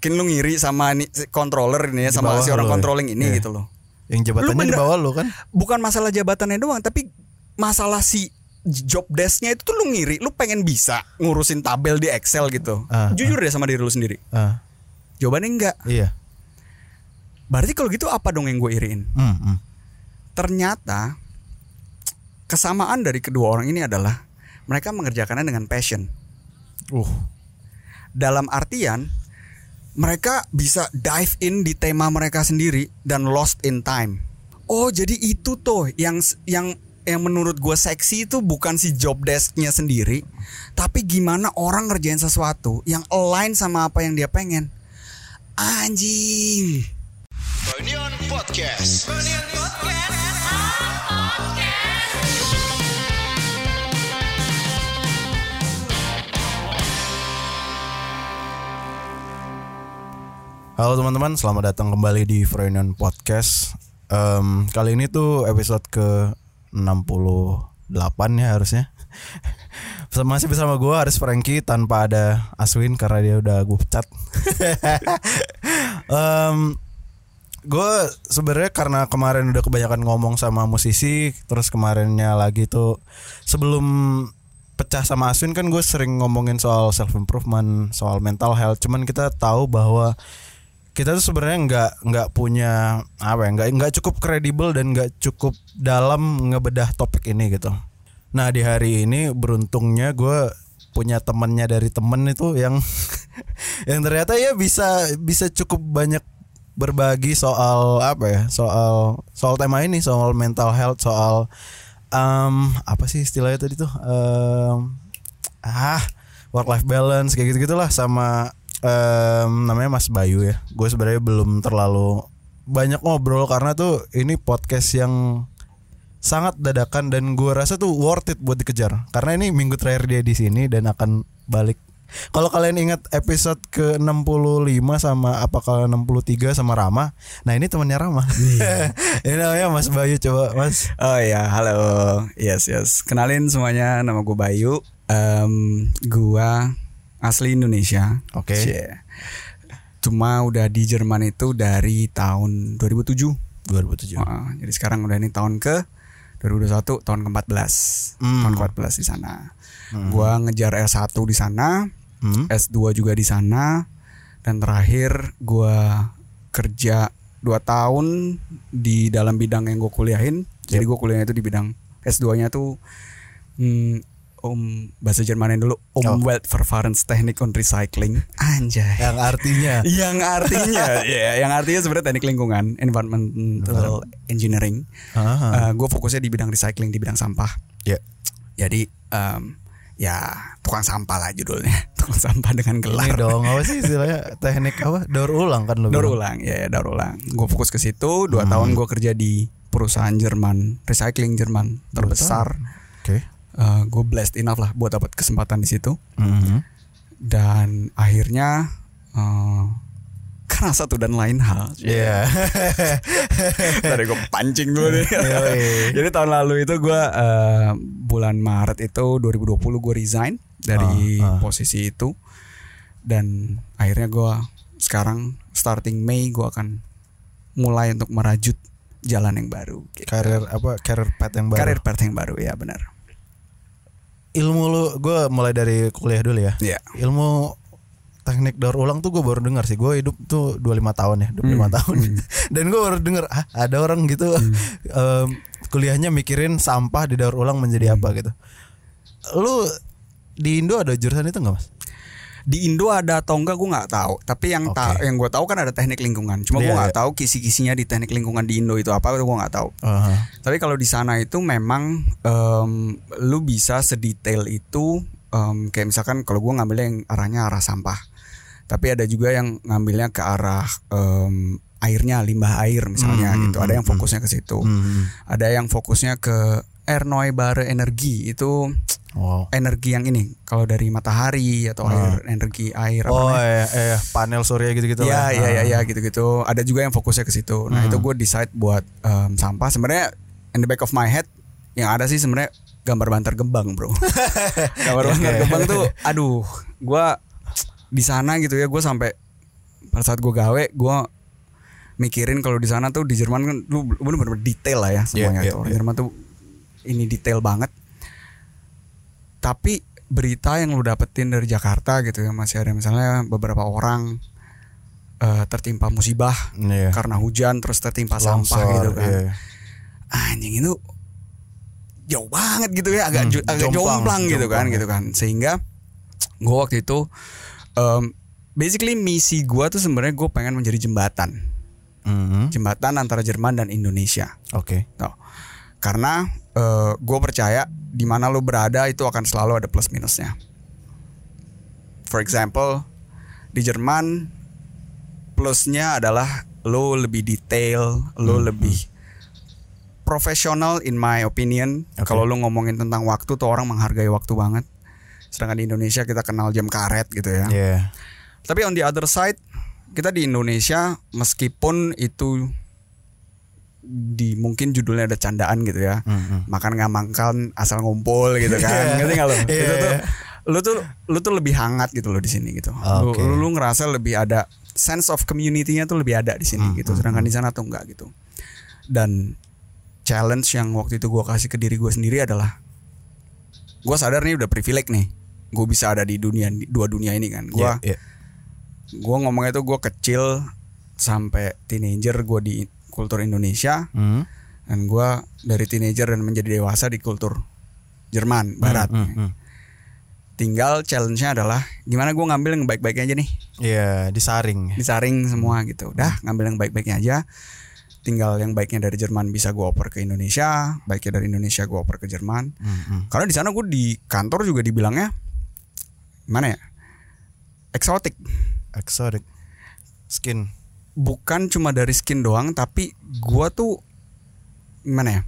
yakin lu ngiri sama nih controller ini ya sama si orang lu ya? controlling ini Iya. gitu loh. Yang jabatannya di bener- bawah lu kan? Bukan masalah jabatannya doang, tapi masalah si job desk-nya itu tuh lu ngiri, lu pengen bisa ngurusin tabel di Excel gitu. Ah, Jujur deh sama diri lu sendiri. Ah, Jawabannya enggak. iya. Berarti kalau gitu apa dong yang gue iriin? Hmm, hmm. Ternyata kesamaan dari kedua orang ini adalah mereka mengerjakannya dengan passion. Uh, Dalam artian mereka bisa dive in di tema mereka sendiri dan lost in time. Oh, jadi itu tuh yang yang yang menurut gue seksi itu bukan si job desk-nya sendiri, tapi gimana orang ngerjain sesuatu yang align sama apa yang dia pengen. Anjing. Reunion Podcast. Halo teman-teman, selamat datang kembali di Freudian Podcast. Em, kali ini tuh episode ke 68 ya harusnya. Masih bersama gue Aris Franky tanpa ada Aswin karena dia udah gue pecat. Em, gue sebenarnya karena kemarin udah kebanyakan ngomong sama musisi, terus kemarinnya lagi tuh sebelum pecah sama Aswin kan gue sering ngomongin soal self improvement, soal mental health. Cuman kita tahu bahwa kita tuh sebenarnya nggak nggak punya apa ya nggak nggak cukup kredibel dan nggak cukup dalam ngebedah topik ini gitu. Nah di hari ini beruntungnya gue punya temennya dari temen itu yang yang ternyata ya bisa bisa cukup banyak berbagi soal apa ya soal soal tema ini soal mental health soal em, apa sih istilahnya tadi tuh Em, ah work life balance kayak gitu gitulah sama em, namanya Mas Bayu ya gue sebenarnya belum terlalu banyak ngobrol karena tuh ini podcast yang sangat dadakan dan gue rasa tuh worth it buat dikejar karena ini minggu terakhir dia di sini dan akan balik kalau kalian ingat episode ke 65 sama apa kalau 63 sama Rama nah ini temannya Rama ini namanya Mas Bayu coba Mas Oh ya, halo. Yes, yes. Kenalin semuanya, nama gue Bayu. Em, gua asli Indonesia. Oke. Cie. Cuma udah di Jerman itu dari tahun 2007. 2007 Wah, jadi sekarang udah ini tahun ke 2021, tahun ke-14. Hmm. Tahun ke-14 di sana. Gua ngejar S1 di sana, Hmm. S2 juga di sana dan terakhir gua kerja 2 tahun di dalam bidang yang gue kuliahin. Jadi gue kuliahnya itu di bidang S2-nya tuh hmm, Om bahasa Jermannya dulu Om Weltverfahrensteknik und Recycling. Anjay. yang artinya yang artinya ya, yang artinya sebenarnya teknik lingkungan, environmental engineering. Ah. gue fokusnya di bidang recycling, di bidang sampah. ya Jadi em, ya tukang sampah lah judulnya, tukang sampah dengan ini gelar. dong apa sih istilahnya teknik apa daur ulang kan lu Daur bilang? ulang, ya, ya daur ulang. Gue fokus ke situ. Dua tahun gue kerja di perusahaan Jerman, recycling Jerman terbesar. oke gue blessed enough lah buat dapat kesempatan di situ. Mhm. Dan akhirnya eh, karena satu dan lain hal. Iya. Tadi gue pancing dulu nih. Jadi tahun lalu itu gue eh, bulan Maret itu 2020 gue resign dari Ah, ah. posisi itu dan akhirnya gue sekarang starting Mei gue akan mulai untuk merajut jalan yang baru. gitu. karir apa karir path yang baru Karir path yang baru ya benar. Ilmu lu gue mulai dari kuliah dulu ya. Iya. ilmu teknik daur ulang tuh gue baru dengar sih. Gue hidup tuh 25 tahun ya 25 Hmm, tahun. Dan gue baru dengar ah, ada orang gitu. Em, kuliahnya mikirin sampah di daur ulang menjadi Hmm. apa gitu. Lu di Indo ada jurusan itu nggak mas Di Indo ada atau enggak gue nggak tahu. Tapi yang ta- Oke. yang gue tahu kan ada teknik lingkungan. Cuma gue Iya, nggak tahu kisi-kisinya di teknik lingkungan di Indo itu apa itu gue nggak tahu. Aha. Tapi kalau di sana itu memang em, lu bisa sedetail itu em, kayak misalkan kalau gue ngambilnya yang arahnya arah sampah. Tapi ada juga yang ngambilnya ke arah em, airnya limbah air misalnya Hmm, gitu. Ada yang hmm, fokusnya ke situ. Hmm. Ada yang fokusnya ke erneuerbare energi itu Wow. energi yang ini kalau dari matahari atau air energi air apa Oh namanya? eh, eh panel surya gitu-gitu lah. Ya, ya, ya, Ah. ya, gitu-gitu. Ada juga yang fokusnya ke situ. Nah, Hmm. itu gue decide buat em, sampah. Sebenarnya in the back of my head yang ada sih sebenarnya gambar bantar gembang, bro. gambar bantar gembang tuh, aduh, gue di sana gitu ya, gue sampai pada saat gue gawe gue mikirin kalau di sana tuh di Jerman kan lu bener-bener detail lah ya semuanya Iya, itu iya, orang iya. Jerman tuh ini detail banget tapi berita yang lu dapetin dari Jakarta gitu ya masih ada misalnya beberapa orang eh, tertimpa musibah Iya. karena hujan terus tertimpa sampah Longsor, gitu kan iya. anjing itu jauh banget gitu ya agak Hmm, agak jomplang, jomplang, gitu jomplang, kan ya. gitu kan sehingga gue waktu itu um, basically misi gue tuh sebenarnya gue pengen menjadi jembatan Mhm. jembatan antara Jerman dan Indonesia Oke. Tuh. karena gue percaya di mana lo berada itu akan selalu ada plus minusnya. For example di Jerman plusnya adalah lo lebih detail lo lebih profesional in my opinion. Oke. kalau lo ngomongin tentang waktu tuh orang menghargai waktu banget. Sedangkan di Indonesia kita kenal jam karet gitu ya. Iya. tapi on the other side, kita di Indonesia meskipun itu di mungkin judulnya ada candaan gitu ya. Mhm. Makan nggak makan asal ngumpul gitu kan. Ngerti nggak lo? Iya, Itu tuh iya. lu tuh lu tuh lebih hangat gitu loh di sini gitu. Oke. lu, lu ngerasa lebih ada sense of community-nya tuh lebih ada di sini Hmm, gitu. Sedangkan di sana tuh enggak gitu. Dan challenge yang waktu itu gua kasih ke diri gue sendiri adalah gua sadar nih udah privilege nih. Gue bisa ada di dunia dua dunia ini kan. Gua Iya, iya. gue ngomongnya tuh gue kecil sampai teenager gue di kultur Indonesia Mhm. dan gue dari teenager dan menjadi dewasa di kultur Jerman Barat. Mhm, mhm. Tinggal challenge-nya adalah gimana gue ngambil yang baik-baiknya aja nih, Iya, disaring. disaring semua gitu. Udah ngambil yang baik-baiknya aja. Tinggal yang baiknya dari Jerman bisa gue oper ke Indonesia, baiknya dari Indonesia gue oper ke Jerman. Mhm. Karena di sana gue di kantor juga dibilangnya gimana ya? Eksotik. Exotic. Skin. Bukan cuma dari skin doang tapi gua tuh gimana ya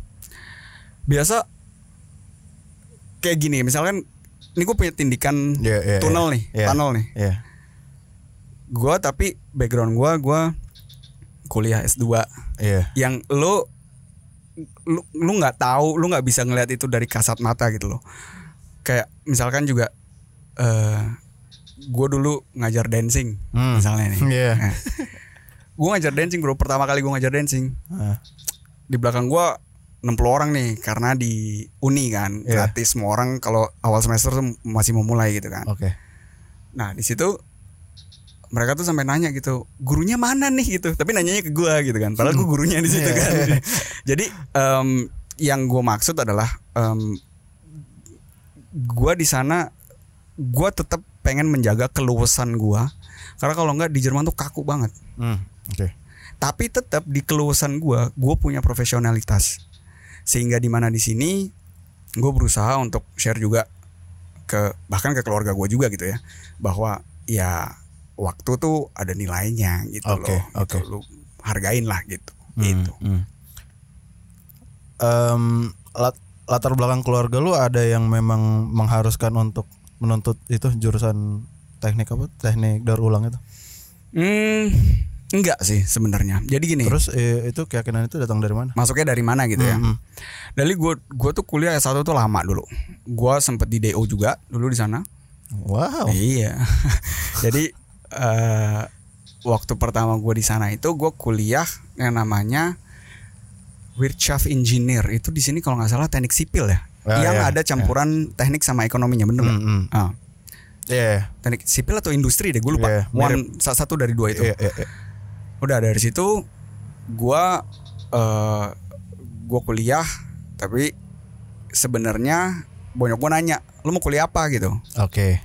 biasa kayak gini misalkan ini gue punya tindikan Iya, iya, tunnel iya. nih Iya. tunnel nih Iya. gua tapi background gua gua kuliah S2 Iya. yang lo lu lu nggak tahu lu nggak bisa ngelihat itu dari kasat mata gitu loh kayak misalkan juga eh gue dulu ngajar dancing Hmm. misalnya nih Iya. Gue ngajar dancing bro pertama kali gue ngajar dancing Ah. di belakang gua 60 orang nih karena di uni kan Iya. gratis semua orang kalau awal semester tuh masih mau mulai gitu kan. Oke. Nah di situ mereka tuh sampai nanya gitu gurunya mana nih gitu tapi nanyanya ke gua gitu kan padahal gua gurunya di situ Iya. kan jadi em, yang gue maksud adalah em, gua di sana gua tetap pengen menjaga keluasan gua karena kalau nggak di Jerman tuh kaku banget Hmm. Oke. tapi tetap di keluasan gue gue punya profesionalitas sehingga di mana di sini gue berusaha untuk share juga ke bahkan ke keluarga gue juga gitu ya bahwa ya waktu tuh ada nilainya gitu Oke, loh gitu. oke. lu hargain lah gitu Hmm, gitu hmm. Em, lat- latar belakang keluarga lu ada yang memang mengharuskan untuk menuntut itu jurusan teknik apa? Teknik daur ulang itu. hmm enggak sih sebenarnya jadi gini Terus eh, itu keyakinan itu datang dari mana? masuknya dari mana gitu ya Hmm, hmm. dari gue gue tuh kuliah S1 tuh lama dulu gue sempet di DO juga dulu di sana Wow. Iya. Jadi eh waktu pertama gue di sana itu gue kuliah yang namanya Wirtschaft Engineer itu di sini kalau nggak salah teknik sipil ya. Ah, yang iya, ada campuran teknik sama ekonominya bener nggak? Hmm, Iya. teknik sipil atau industri deh gue lupa. Iya, One sa- satu dari dua itu. Iya, iya, iya. Udah dari situ gue eh gue kuliah tapi sebenarnya banyak gue nanya lu mau kuliah apa gitu Oke.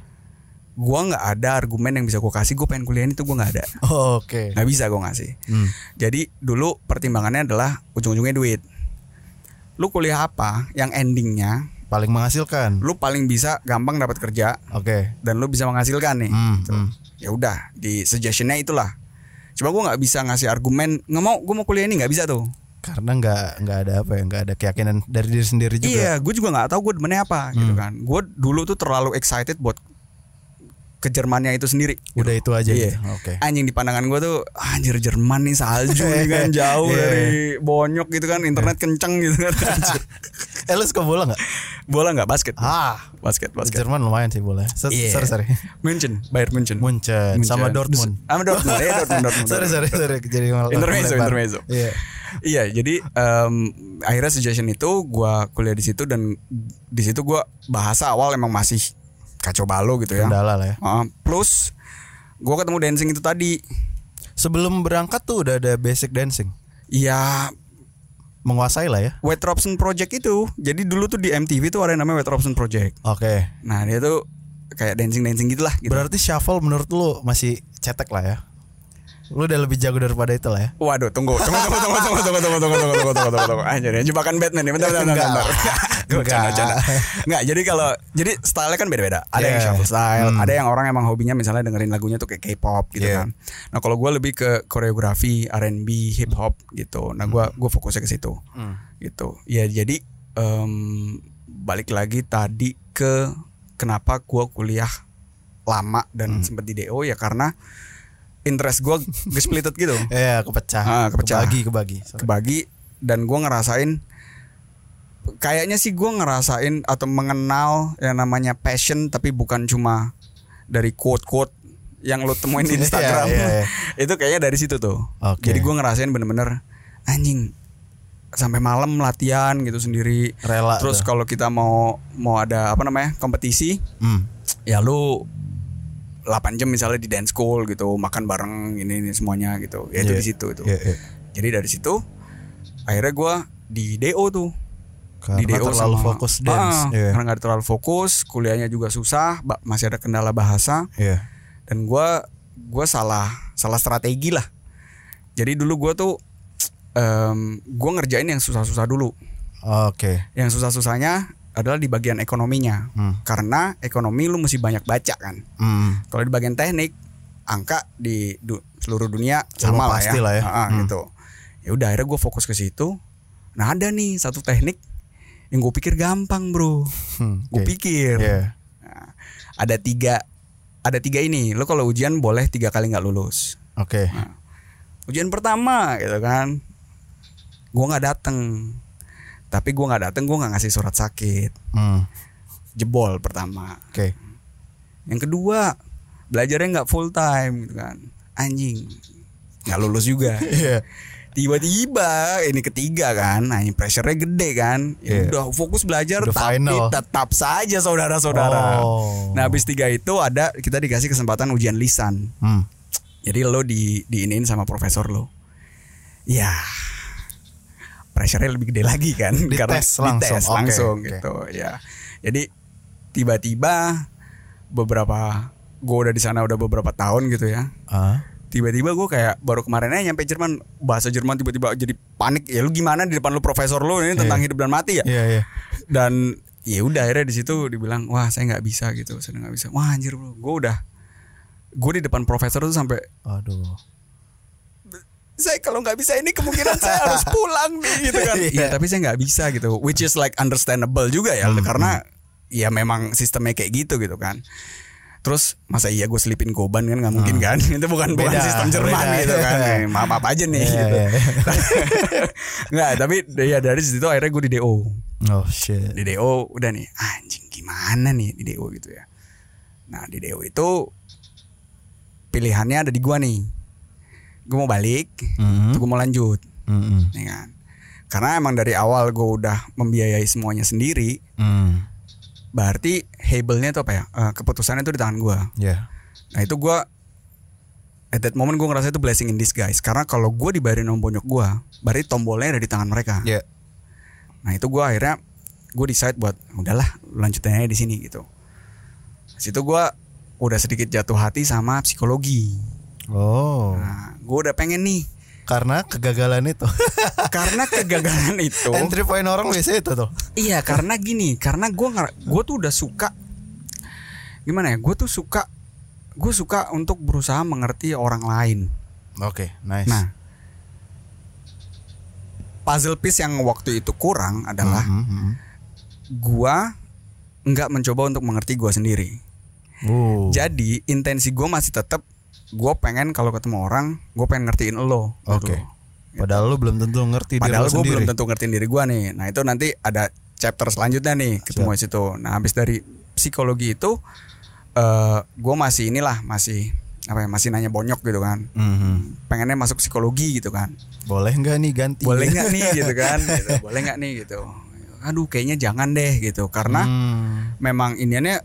gua nggak ada argumen yang bisa gue kasih gue pengen kuliah itu gue nggak ada Oke. nggak bisa gue ngasih Hmm. jadi dulu pertimbangannya adalah ujung-ujungnya duit lu kuliah apa yang endingnya Paling menghasilkan. lu paling bisa gampang dapat kerja Oke. dan lu bisa menghasilkan nih Hmm, Gitu. hmm. ya udah di suggestionnya itulah cuma gue nggak bisa ngasih argumen nggak mau gue mau kuliah ini nggak bisa tuh Karena nggak nggak ada apa ya, nggak ada keyakinan dari diri sendiri juga. iya gue juga nggak tahu gue demennya apa gitu Hmm. kan gue dulu tuh terlalu excited buat ke Jermannya itu sendiri gitu. Udah itu aja Iya. gitu. Oke. anjing di pandangan gue tuh anjir Jerman nih salju nih kan jauh Iya. dari bonyok gitu kan internet kenceng gitu kan eh lu suka bola nggak? Bola nggak basket? Ah, Basket, basket. Jerman lumayan sih bola. So, Iya. Sorry sorry. München, Bayern München. Munchen sama Dortmund. Sama Dortmund, ya Dortmund, Dortmund. sorry sorry sorry jadi Intermezzo, intermezzo. Iya. Iya, jadi em, akhirnya suggestion itu gua kuliah di situ dan di situ gua bahasa awal emang masih kacau balau gitu ya. Kendala lah ya. Ah, plus gua ketemu dancing itu tadi. Sebelum berangkat tuh udah ada basic dancing. Ya Menguasai lah ya. Wet Robson Project itu. Jadi dulu tuh di MTV tuh ada yang namanya Wet Robson Project. Oke. Nah, dia tuh kayak dancing-dancing gitulah gitu. Berarti shuffle menurut lu masih cetek lah ya. Lu udah lebih jago daripada itu lah ya. Waduh, tunggu, tunggu, tunggu, tunggu, tunggu, tunggu, tunggu, tunggu, tunggu, tunggu, tunggu, tunggu, tunggu. Ah, jadi jebakan Batman nih, bentar, bentar, bentar, Enggak. bentar. Canda, canda. Enggak, jadi kalau jadi style kan beda-beda. Ada yang Yeah. shuffle style, Hmm. ada yang orang emang hobinya misalnya dengerin lagunya tuh kayak K-pop gitu Yeah. kan. Nah, kalau gue lebih ke koreografi, R&B, hip hop gitu. Nah, gue gue fokusnya ke situ. Gitu. Ya, jadi em, balik lagi tadi ke kenapa gue kuliah lama dan sempet di DO ya karena interest gue gesplited gitu Iya, kepecah. Ah, kepecah. Kebagi, kebagi. Sorry. kebagi dan gue ngerasain kayaknya sih gue ngerasain atau mengenal yang namanya passion tapi bukan cuma dari quote quote yang lo temuin di Iya, Instagram iya, iya. itu kayaknya dari situ tuh Oke. jadi gue ngerasain bener-bener anjing sampai malam latihan gitu sendiri Rela terus kalau kita mau mau ada apa namanya kompetisi Hmm. ya lu 8 jam misalnya di dance school gitu makan bareng ini, ini semuanya gitu ya itu Iya. di situ itu Iya, iya. jadi dari situ akhirnya gua di DO tuh Karena di DO terlalu sama- fokus dance. Ah, Iya. karena nggak terlalu fokus kuliahnya juga susah masih ada kendala bahasa Iya. dan gua gua salah salah strategi lah jadi dulu gua tuh em, gua ngerjain yang susah-susah dulu Oke. yang susah-susahnya adalah di bagian ekonominya Hmm. karena ekonomi lu mesti banyak baca kan Hmm. kalau di bagian teknik angka di du- seluruh dunia sama lah ya, lah ya. Ah, ah, Hmm. gitu ya udah akhirnya gue fokus ke situ nah ada nih satu teknik yang gue pikir gampang bro Hmm, gue oke. pikir Iya. Nah, ada tiga ada tiga ini lo kalau ujian boleh tiga kali nggak lulus Oke. ujian pertama gitu kan gue nggak dateng tapi gue nggak dateng gue nggak ngasih surat sakit Hmm. jebol pertama Oke. Yang kedua belajarnya nggak full time gitu kan. Anjing nggak lulus juga. Iya. Tiba-tiba ini ketiga kan, nah ini pressure-nya gede kan. Ya Iya. udah fokus belajar Udah tapi final. tetap saja saudara-saudara. Oh. Nah habis tiga itu ada kita dikasih kesempatan ujian lisan. Hmm. Jadi lo di diinin sama profesor lo. Ya pressure-nya lebih gede lagi kan Dites langsung. dites Oke, langsung oke. gitu ya. Jadi tiba-tiba beberapa gue udah di sana udah beberapa tahun gitu ya. Ah. Tiba-tiba gue kayak baru kemarin aja nyampe Jerman bahasa Jerman tiba-tiba jadi panik ya lu gimana di depan lu profesor lu ini tentang hidup dan mati ya Iya, iya. dan ya udah akhirnya di situ dibilang wah saya nggak bisa gitu saya nggak bisa wah anjir bro gue udah gue di depan profesor tuh sampai Aduh. Saya kalau nggak bisa ini kemungkinan saya harus pulang nih gitu kan. Iya. tapi saya nggak bisa gitu. Which is like understandable juga ya karena ya memang sistemnya kayak gitu gitu kan. Terus masa iya gue selipin goban kan? Nggak mungkin kan? Itu bukan bukan Beda, sistem Jerman beda. gitu kan. Eh, maaf maaf aja nih Iya, gitu. iya. nggak tapi ya dari situ akhirnya gue di do Oh shit. di DO udah nih anjing gimana nih di DO gitu ya? Nah di DO itu pilihannya ada di gua nih gue mau balik Mhm. atau gue mau lanjut Hmm. ya kan karena emang dari awal gue udah membiayai semuanya sendiri Hmm. berarti labelnya itu apa ya Eh, keputusannya itu di tangan gua Ya. nah itu gua at that moment gue ngerasa itu blessing in disguise karena kalau gue dibayarin sama bonyok gue berarti tombolnya ada di tangan mereka Ya. Nah itu gue akhirnya gue decide buat udahlah lanjutin aja di sini gitu. Situ gue udah sedikit jatuh hati sama psikologi. Oh. Nah, gue udah pengen nih Karena kegagalan itu. karena kegagalan itu. Entry point orang biasa itu tuh. iya karena gini, karena gue gue tuh udah suka gimana ya? Gue tuh suka gue suka untuk berusaha mengerti orang lain. Oke, nice. Nah, puzzle piece yang waktu itu kurang adalah Mhm, mhm. gua nggak mencoba untuk mengerti gua sendiri. Uh. Jadi intensi gue masih tetap gue pengen kalau ketemu orang gue pengen ngertiin lo. Oke. gitu. Padahal lu belum tentu ngerti Padahal gue belum tentu ngertiin diri gue nih. Nah itu nanti ada chapter selanjutnya nih ketemu di situ. Nah habis dari psikologi itu eh gue masih inilah masih apa ya masih nanya bonyok gitu kan. Mhm. Pengennya masuk psikologi gitu kan. Boleh nggak nih ganti? Boleh nggak nih gitu kan? Gitu. Boleh nggak nih gitu. Aduh kayaknya jangan deh gitu karena Hmm. memang iniannya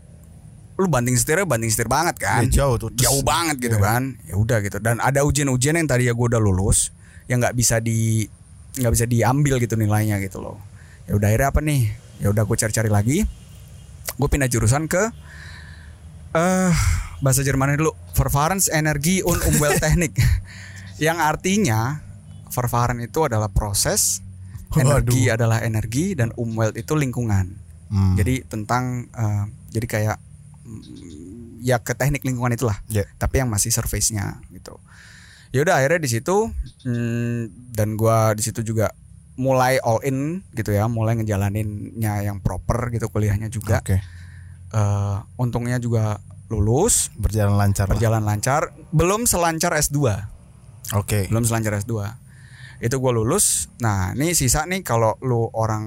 lu banting setirnya banting setir banget kan? Ya, jauh tuh. jauh banget gitu Iya. kan? Ya udah gitu. Dan ada ujian-ujian yang tadi ya gue udah lulus yang nggak bisa di nggak bisa diambil gitu nilainya gitu loh. Ya udah akhirnya apa nih? Ya udah gue cari-cari lagi. Gue pindah jurusan ke eh bahasa Jermannya dulu. Verfahrensenergie und Umwelttechnik. Yang artinya Verfahren itu adalah proses energi adalah energi dan Umwelt itu lingkungan. Hmm. jadi tentang eh, jadi kayak ya ke teknik lingkungan itulah Ya. tapi yang masih surface-nya gitu ya udah akhirnya di situ mm, dan gua di situ juga mulai all in gitu ya mulai ngejalaninnya yang proper gitu kuliahnya juga Oke. Eh, untungnya juga lulus Berjalan lancar. lah. berjalan lancar belum selancar S2 Oke. belum selancar S2 itu gue lulus nah ini sisa nih kalau lu orang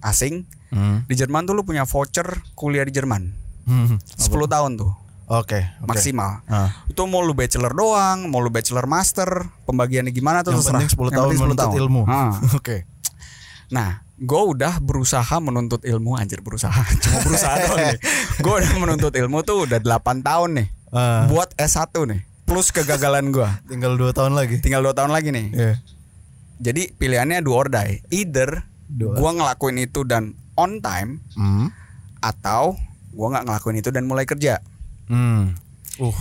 asing Hmm. di Jerman tuh lu punya voucher kuliah di Jerman Hmm. 10 tahun tuh Oke. oke. maksimal Ah. itu mau lu bachelor doang mau lu bachelor master pembagiannya gimana tuh Yang terserah penting 10 Yang tahun penting 10 menuntut tahun. ilmu. Ah. Oke. nah gue udah berusaha menuntut ilmu anjir berusaha cuma berusaha doang nih gue udah menuntut ilmu tuh udah 8 tahun nih Ah. buat S1 nih plus kegagalan gue Tinggal 2 tahun lagi. tinggal 2 tahun lagi nih Iya. jadi pilihannya do or die either gue ngelakuin itu dan on time Hmm. atau gue nggak ngelakuin itu dan mulai kerja Hmm. Uh,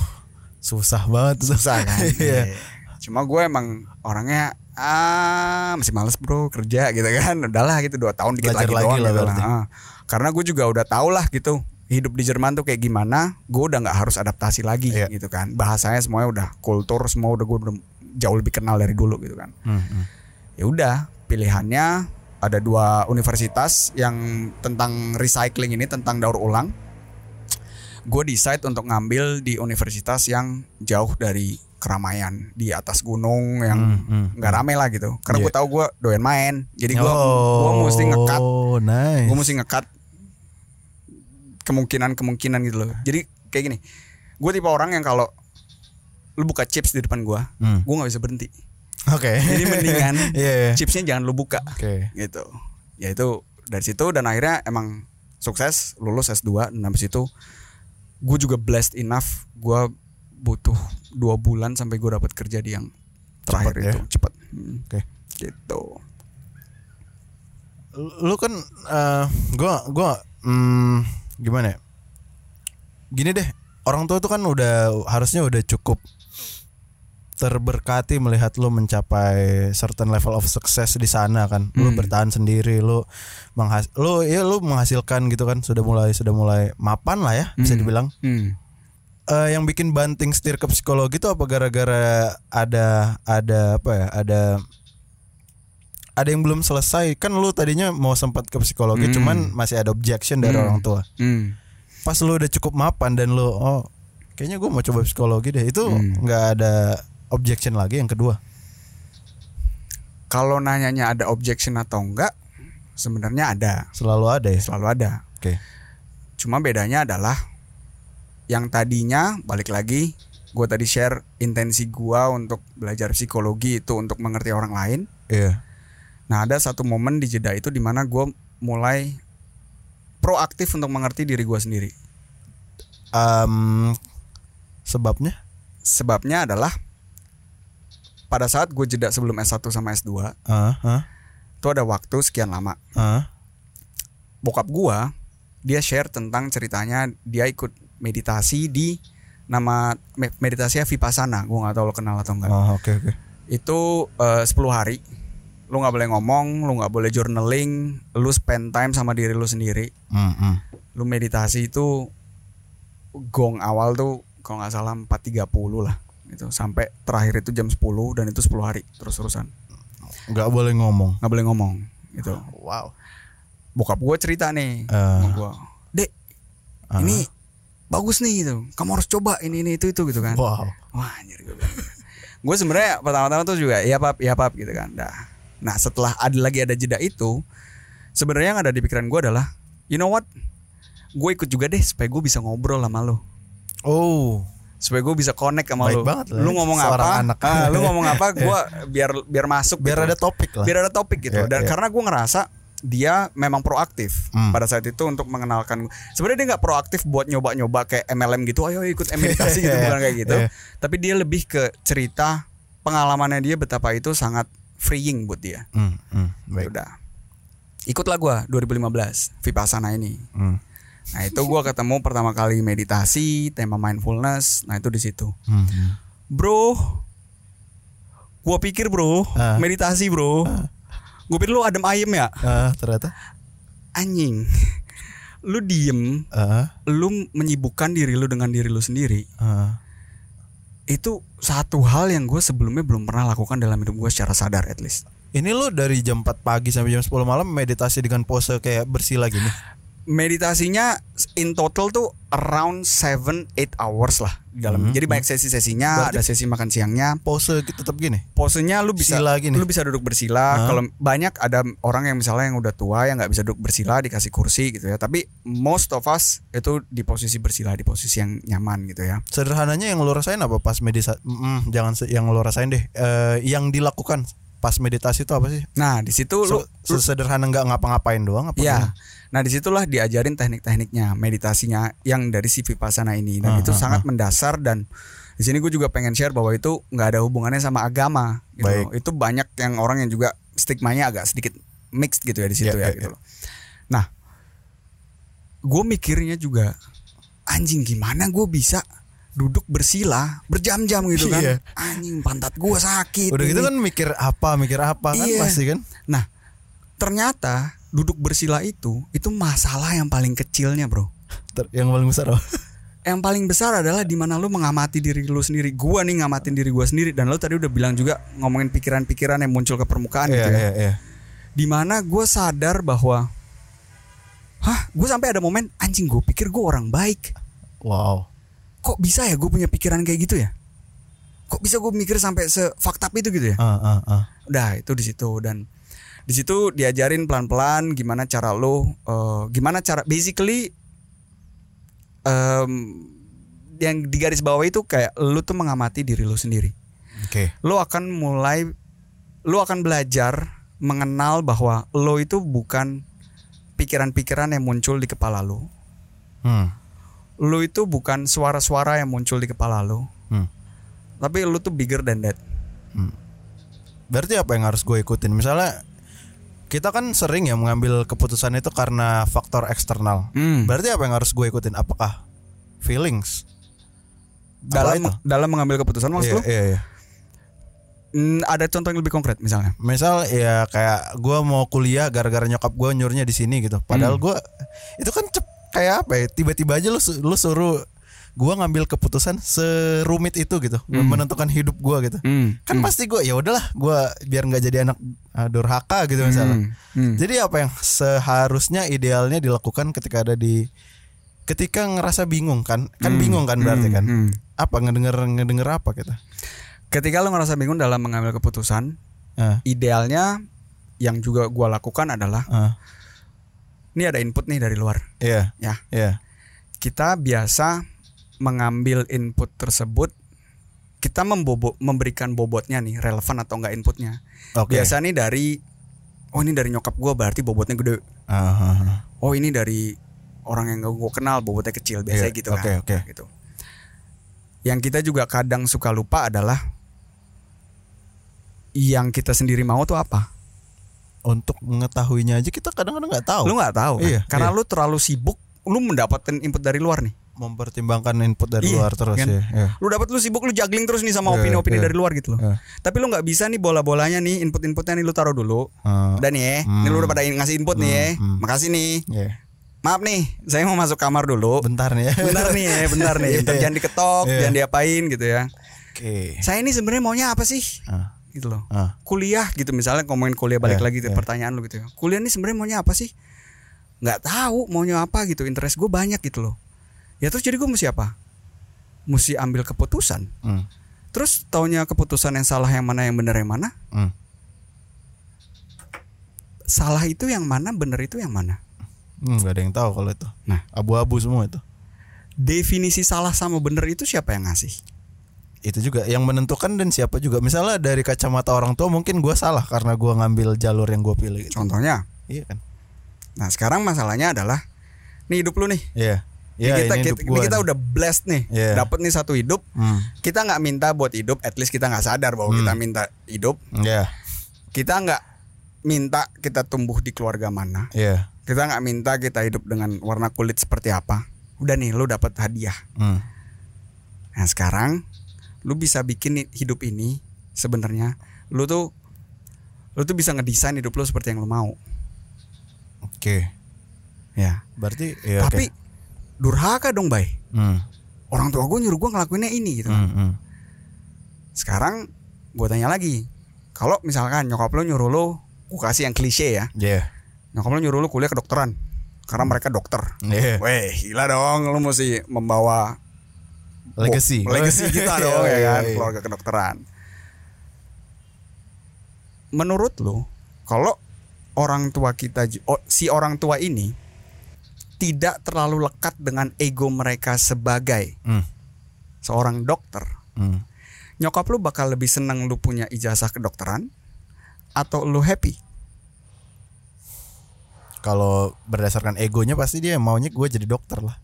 susah banget susah kan Iya. cuma gue emang orangnya ah masih males bro kerja gitu kan udahlah gitu dua tahun dikit Belajar lagi, lagi doang lah gitu. Ah. karena gue juga udah tau lah gitu hidup di Jerman tuh kayak gimana gue udah nggak harus adaptasi lagi Iya. gitu kan bahasanya semuanya udah kultur semua udah gue udah jauh lebih kenal dari dulu gitu kan Hmm, hmm. ya udah pilihannya ada dua universitas yang tentang recycling ini tentang daur ulang gue decide untuk ngambil di universitas yang jauh dari keramaian di atas gunung yang Hmm, hmm, nggak rame lah gitu karena Iya. gue tahu gue doyan main jadi gue oh, gue mesti ngekat nice. gue mesti ngekat kemungkinan kemungkinan gitu loh jadi kayak gini gue tipe orang yang kalau lu buka chips di depan gue Hmm. gue nggak bisa berhenti Oke. jadi mendingan Iya, iya. chipsnya jangan lu buka Oke. gitu ya itu dari situ dan akhirnya emang sukses lulus S2 dan habis itu gue juga blessed enough gue butuh dua bulan sampai gue dapat kerja di yang terakhir Cepet ya? itu cepat Hmm, Oke. gitu Lu kan eh, gua gua hmm, gimana ya? Gini deh, orang tua tuh kan udah harusnya udah cukup terberkati melihat lu mencapai certain level of success di sana kan. Lu Hmm. bertahan sendiri, lu menghas lu ya lu menghasilkan gitu kan, sudah mulai sudah mulai mapan lah ya bisa Hmm. dibilang. Hmm. Eh, yang bikin banting setir ke psikologi itu apa gara-gara ada ada apa ya ada ada yang belum selesai kan lu tadinya mau sempat ke psikologi Hmm. cuman masih ada objection dari Hmm. orang tua Hmm. pas lu udah cukup mapan dan lu oh kayaknya gue mau coba psikologi deh itu Hmm. nggak ada objection lagi yang kedua? Kalau nanyanya ada objection atau enggak sebenarnya ada. Selalu ada ya? Selalu ada. Oke. Cuma bedanya adalah yang tadinya balik lagi gue tadi share intensi gue untuk belajar psikologi itu untuk mengerti orang lain. Iya. Nah ada satu momen di jeda itu di mana gue mulai proaktif untuk mengerti diri gue sendiri. Em, sebabnya? Sebabnya adalah pada saat gue jeda sebelum S1 sama S2 ah ah itu ada waktu sekian lama. ah Bokap gue dia share tentang ceritanya dia ikut meditasi di nama me- meditasinya Vipassana. Gue nggak tahu lo kenal atau enggak. oh oke oke Itu eh, 10 hari. Lu nggak boleh ngomong, lu nggak boleh journaling, lu spend time sama diri lu sendiri. Hmm, hmm. lu meditasi itu gong awal tuh kalau nggak salah 4.30 lah itu sampai terakhir itu jam 10 dan itu 10 hari terus-terusan. Nggak boleh ngomong. Nggak boleh ngomong gitu. Wow. Bokap gue cerita nih Eh. sama gue dek Ah. ini bagus nih gitu. Kamu harus coba ini ini itu itu gitu kan. Wow. Wah anjir gue gue sebenarnya pertama-tama tuh juga iya pap iya pap gitu kan. Dah. Nah setelah ada lagi ada jeda itu sebenarnya yang ada di pikiran gue adalah you know what? Gue ikut juga deh supaya gue bisa ngobrol sama lo Oh. Supaya gue bisa connect sama Baik lo banget lah lu ngomong apa anak. ah, lu ngomong apa gue biar biar masuk Biar gitu. ada topik lah. biar ada topik gitu Iya, dan iya. karena gue ngerasa dia memang proaktif Hmm. pada saat itu untuk mengenalkan sebenarnya dia nggak proaktif buat nyoba-nyoba kayak MLM gitu ayo ikut meditasi gitu Iya, bukan kayak gitu iya. tapi dia lebih ke cerita pengalamannya dia betapa itu sangat freeing buat dia Hmm, hmm, baik. udah ikutlah gue 2015 Vipassana ini Hmm, nah itu gue ketemu pertama kali meditasi tema mindfulness. Nah itu di situ. Hmm, bro gue pikir bro Ah. meditasi bro. Gue pikir lu adem ayem ya? Ah, ternyata. anjing. Lu diem Ah, lu menyibukkan diri lu dengan diri lu sendiri. Ah. itu satu hal yang gue sebelumnya belum pernah lakukan dalam hidup gue secara sadar at least. Ini lo dari jam 4 pagi sampai jam 10 malam meditasi dengan pose kayak bersila gini. Meditasinya in total tuh around 7-8 hours lah di dalam Hmm, jadi banyak sesi-sesinya ada sesi makan siangnya Pose gitu tetap gini. posenya lu bisa Sila gini. lu bisa duduk bersila Hah? kalau banyak ada orang yang misalnya yang udah tua yang nggak bisa duduk bersila dikasih kursi gitu ya tapi most of us itu di posisi bersila di posisi yang nyaman gitu ya Sederhananya yang lo rasain apa pas meditasi? Mm, jangan yang lo rasain deh. Eh, yang dilakukan pas meditasi itu apa sih? nah di situ lu, Se- sederhana nggak ngapa-ngapain doang apa? ya gimana? Nah di situlah diajarin teknik-tekniknya meditasinya yang dari si vipassana ini dan Ah, itu ah, sangat mendasar dan di sini gue juga pengen share bahwa itu nggak ada hubungannya sama agama gitu Baik. loh. itu banyak yang orang yang juga stigmanya agak sedikit mixed gitu ya di situ ya Ya, ya, gitu ya. loh nah gue mikirnya juga anjing gimana gue bisa duduk bersila berjam-jam gitu kan Iya. anjing pantat gue sakit Udah gitu ini. kan mikir apa, mikir apa kan Iya. pasti kan? Nah, ternyata duduk bersila itu itu masalah yang paling kecilnya, Bro. Yang paling besar apa? Yang paling besar adalah di mana lu mengamati diri lu sendiri. Gua nih ngamatin diri gua sendiri dan lu tadi udah bilang juga ngomongin pikiran-pikiran yang muncul ke permukaan gitu Iya, ya. iya, iya. Di mana gua sadar bahwa Hah, gue sampai ada momen anjing gue pikir gue orang baik. Wow. Kok bisa ya gue punya pikiran kayak gitu ya? Kok bisa gue mikir sampai sefaktab itu gitu ya? Ah, ah, ah. Udah itu di situ dan di situ diajarin pelan-pelan gimana cara lo, eh, gimana cara basically em, yang di garis bawah itu kayak lo tuh mengamati diri lo sendiri. Oke. Lo akan mulai, lo akan belajar mengenal bahwa lo itu bukan pikiran-pikiran yang muncul di kepala lo. Hmm. Lo itu bukan suara-suara yang muncul di kepala lo, Hmm. tapi lo tuh bigger than that. Berarti apa yang harus gue ikutin? Misalnya kita kan sering ya mengambil keputusan itu karena faktor eksternal. Hmm. Berarti apa yang harus gue ikutin? Apakah feelings? Apa itu? Dalam dalam mengambil keputusan maksud Iya, lo? iya, iya. Hmm, ada contoh yang lebih konkret misalnya. Misal ya kayak gue mau kuliah gara-gara nyokap gue nyuruhnya di sini gitu. Padahal Hmm. gue itu kan cep, kayak apa ya? Tiba-tiba aja lu lu suruh gue ngambil keputusan serumit itu gitu, menentukan hidup gue gitu. Hmm. Kan pasti gue ya udahlah gue biar nggak jadi anak ah, durhaka gitu misalnya. Hmm. Jadi apa yang seharusnya idealnya dilakukan ketika ada di ketika ngerasa bingung kan? Kan bingung kan berarti kan? Hmm. Apa ngedenger ngedenger apa kita? Ketika lo ngerasa bingung dalam mengambil keputusan, Ah, idealnya yang juga gua lakukan adalah ah, ini ada input nih dari luar, iya, ya. iya. Kita biasa mengambil input tersebut kita membobo, memberikan bobotnya nih relevan atau enggak inputnya. Oke. Biasa nih dari oh ini dari nyokap gua berarti bobotnya gede. Ah. Oh ini dari orang yang gak gue kenal bobotnya kecil biasanya Iya, gitu kan. oke. Gitu. Yang kita juga kadang suka lupa adalah yang kita sendiri mau tuh apa? Untuk mengetahuinya aja kita kadang-kadang nggak tahu. Lu nggak tahu kan? Iya, Karena iya. lu terlalu sibuk lu mendapatkan input dari luar nih. Mempertimbangkan input dari Iya, luar terus kan? ya. iya. Lu dapat lu sibuk lu juggling terus nih sama Iya, opini-opini iya. dari luar gitu loh. Iya. Tapi lu nggak bisa nih bola-bolanya nih input-inputnya nih lu taruh dulu. Ah, Udah nih ya. Ini lu udah pada ngasih input nih ya. hmm. Makasih nih. iya. Maaf nih, saya mau masuk kamar dulu. Bentar nih ya. Bentar nih ya, bentar nih. Bentar, Iya. jangan diketok, Iya. jangan diapain gitu ya. Oke. Saya ini sebenarnya maunya apa sih? Ah, Gitu loh. ah. Kuliah gitu misalnya ngomongin kuliah balik Iya, lagi ke iya. pertanyaan lu gitu ya. Kuliah ini sebenarnya maunya apa sih? Nggak tahu maunya apa gitu. Interest gue banyak gitu loh. Ya terus jadi gue mesti apa? Mesti ambil keputusan. Hmm. Terus taunya keputusan yang salah yang mana yang benar yang mana? Hmm. salah itu yang mana, benar itu yang mana. Hmm, gak ada yang tahu kalau itu. Nah. abu-abu semua itu. Definisi salah sama benar itu siapa yang ngasih? Itu juga yang menentukan dan siapa juga. Misalnya dari kacamata orang tua mungkin gua salah karena gua ngambil jalur yang gua pilih. Gitu. Contohnya. Iya kan? Nah, sekarang masalahnya adalah nih hidup lu nih. Iya. Ini Iya, kita ini kita, kita nih. udah blessed nih, Iya. dapat nih satu hidup. Hmm. Kita nggak minta buat hidup, at least kita nggak sadar bahwa kita minta hidup. Iya. Kita nggak minta kita tumbuh di keluarga mana. Iya. Kita nggak minta kita hidup dengan warna kulit seperti apa. Udah nih, lu dapat hadiah. Hmm. Nah sekarang, lu bisa bikin hidup ini sebenarnya, lu tuh, lu tuh bisa ngedesain hidup lu seperti yang lu mau. Oke. Ya. Berarti ya Tapi durhaka dong, bay. Hmm. Orang tua gue nyuruh gue ngelakuinnya ini gitu. Hmm, hmm. Sekarang gue tanya lagi, kalau misalkan nyokap lo nyuruh lo, gue kasih yang klise ya, Iya. nyokap lo nyuruh lo kuliah kedokteran, karena mereka dokter. Iya. Weh, gila dong, lo mesti membawa Legacy. bo- legacy kita dong Iya, ya iya, kan, iya. keluarga kedokteran. Menurut lo, kalau orang tua kita, oh, si orang tua ini tidak terlalu lekat dengan ego mereka sebagai Hmm. seorang dokter, Hmm. nyokap lu bakal lebih seneng lu punya ijazah kedokteran atau lu happy? Kalau berdasarkan egonya pasti dia maunya gue jadi dokter lah.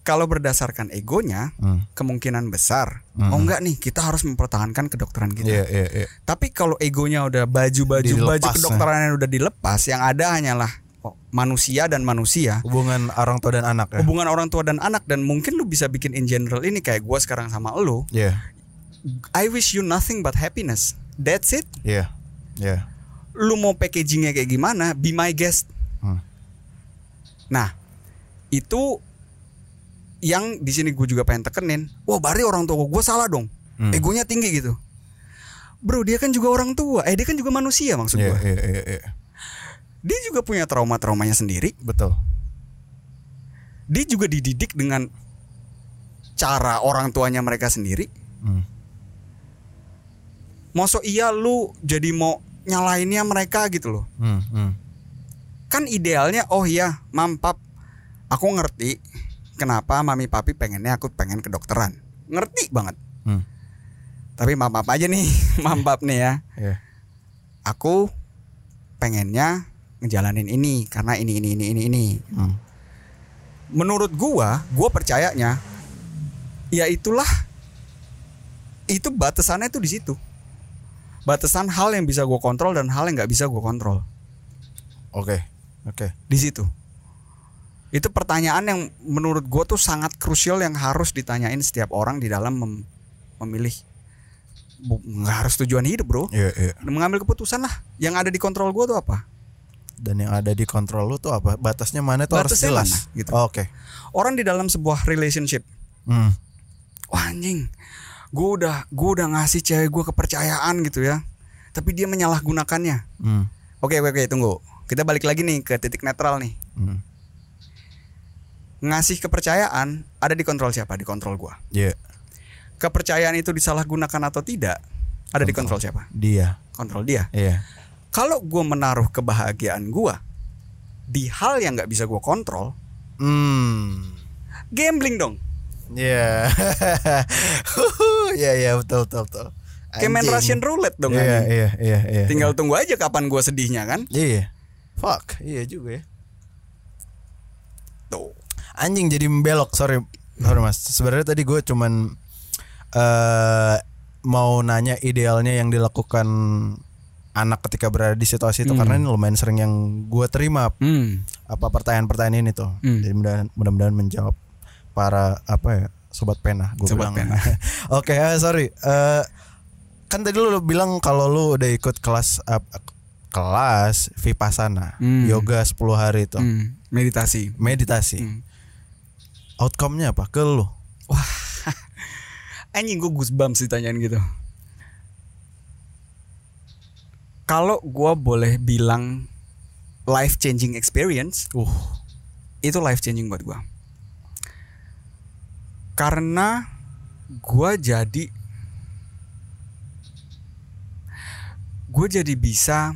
Kalau berdasarkan egonya, Hmm. kemungkinan besar, Mhm. oh enggak nih, kita harus mempertahankan kedokteran kita. Iya, iya, iya. Tapi kalau egonya udah baju-baju Dilepas, baju ya. kedokteran yang udah dilepas, yang ada hanyalah manusia dan manusia. Hubungan orang tua dan anak ya. Hubungan orang tua dan anak dan mungkin lu bisa bikin in general ini kayak gua sekarang sama lu. Iya. I wish you nothing but happiness. That's it. Iya. Iya. Lu mau packagingnya kayak gimana? Be my guest. Hmm. Nah, itu yang di sini gue juga pengen tekenin. Wah, berarti orang tua gue salah dong. Hmm. Egonya tinggi gitu. Bro, dia kan juga orang tua. Eh, dia kan juga manusia maksud Iya, gue. iya, iya, iya. Dia juga punya trauma-traumanya sendiri. Betul. Dia juga dididik dengan cara orang tuanya mereka sendiri. Hmm. Mosok iya lu jadi mau nyalainnya mereka gitu loh. Hmm, hmm. Kan idealnya oh iya, mam pap, aku ngerti kenapa mami papi pengennya aku pengen kedokteran. Ngerti banget. Hmm. Tapi maaf aja nih, maaf nih ya. Iya. Aku pengennya ngejalanin ini karena ini ini ini ini ini. Hmm. Menurut gua, gua percayanya ya itulah itu batasannya tuh di situ. Batasan hal yang bisa gua kontrol dan hal yang nggak bisa gua kontrol. Oke. Oke. di situ. Itu pertanyaan yang menurut gue tuh sangat krusial yang harus ditanyain setiap orang di dalam mem- memilih. Nggak harus tujuan hidup bro. Iya, iya. Mengambil keputusan lah. Yang ada di kontrol gue tuh apa? Dan yang ada di kontrol lu tuh apa? Batasnya mana tuh harus Batasnya jelas. mana, gitu. Oh, Oke. Orang di dalam sebuah relationship. Hmm. Wah anjing. Gue udah gue udah ngasih cewek gue kepercayaan gitu ya. Tapi dia menyalahgunakannya. Hmm. Oke oke oke tunggu. Kita balik lagi nih ke titik netral nih. Hmm. Ngasih kepercayaan ada di kontrol siapa? Di kontrol gue. Iya. kepercayaan itu disalahgunakan atau tidak ada di kontrol siapa? Dia. Kontrol dia. Iya. Kalau gue menaruh kebahagiaan gue di hal yang nggak bisa gue kontrol, Hmm. gambling dong. Iya. Iya, iya, betul, betul, betul. Kayak main Anjing. Russian roulette dong. Iya, iya, iya, iya. Tinggal tunggu aja kapan gue sedihnya kan. Iya. Fuck, iya juga ya. Tuh. Anjing jadi membelok, sorry. Sorry Mas. Sebenarnya tadi gue cuman eh mau nanya idealnya yang dilakukan anak ketika berada di situasi itu Hmm. karena ini lumayan sering yang gue terima Hmm. apa pertanyaan-pertanyaan ini tuh. Hmm. Jadi mudah- mudah-mudahan menjawab para apa ya sobat pena gue bilang. Oke, eh, sorry. Eh, kan tadi lu bilang kalau lu udah ikut kelas eh, kelas vipassana, Hmm. yoga 10 hari itu, Hmm. Meditasi. meditasi. Hmm. Outcome-nya apa ke lu? Wah. Anjing gue goosebumps ditanyain gitu. Kalau gue boleh bilang life changing experience, Uh, itu life changing buat gua karena gua jadi gue jadi bisa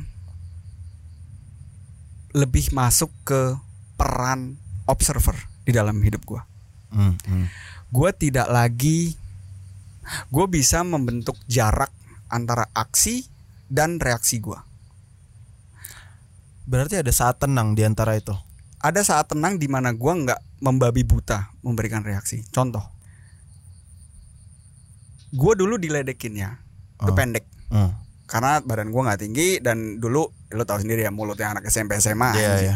lebih masuk ke peran observer di dalam hidup gue. Hmm, hmm. Gue tidak lagi, gue bisa membentuk jarak antara aksi dan reaksi gue. Berarti ada saat tenang di antara itu. Ada saat tenang di mana gue nggak membabi buta memberikan reaksi. Contoh, gue dulu diledekin ya, itu Oh. pendek. Hmm. Karena badan gue nggak tinggi dan dulu lo tahu sendiri ya mulutnya anak SMP SMA, anjing. iya.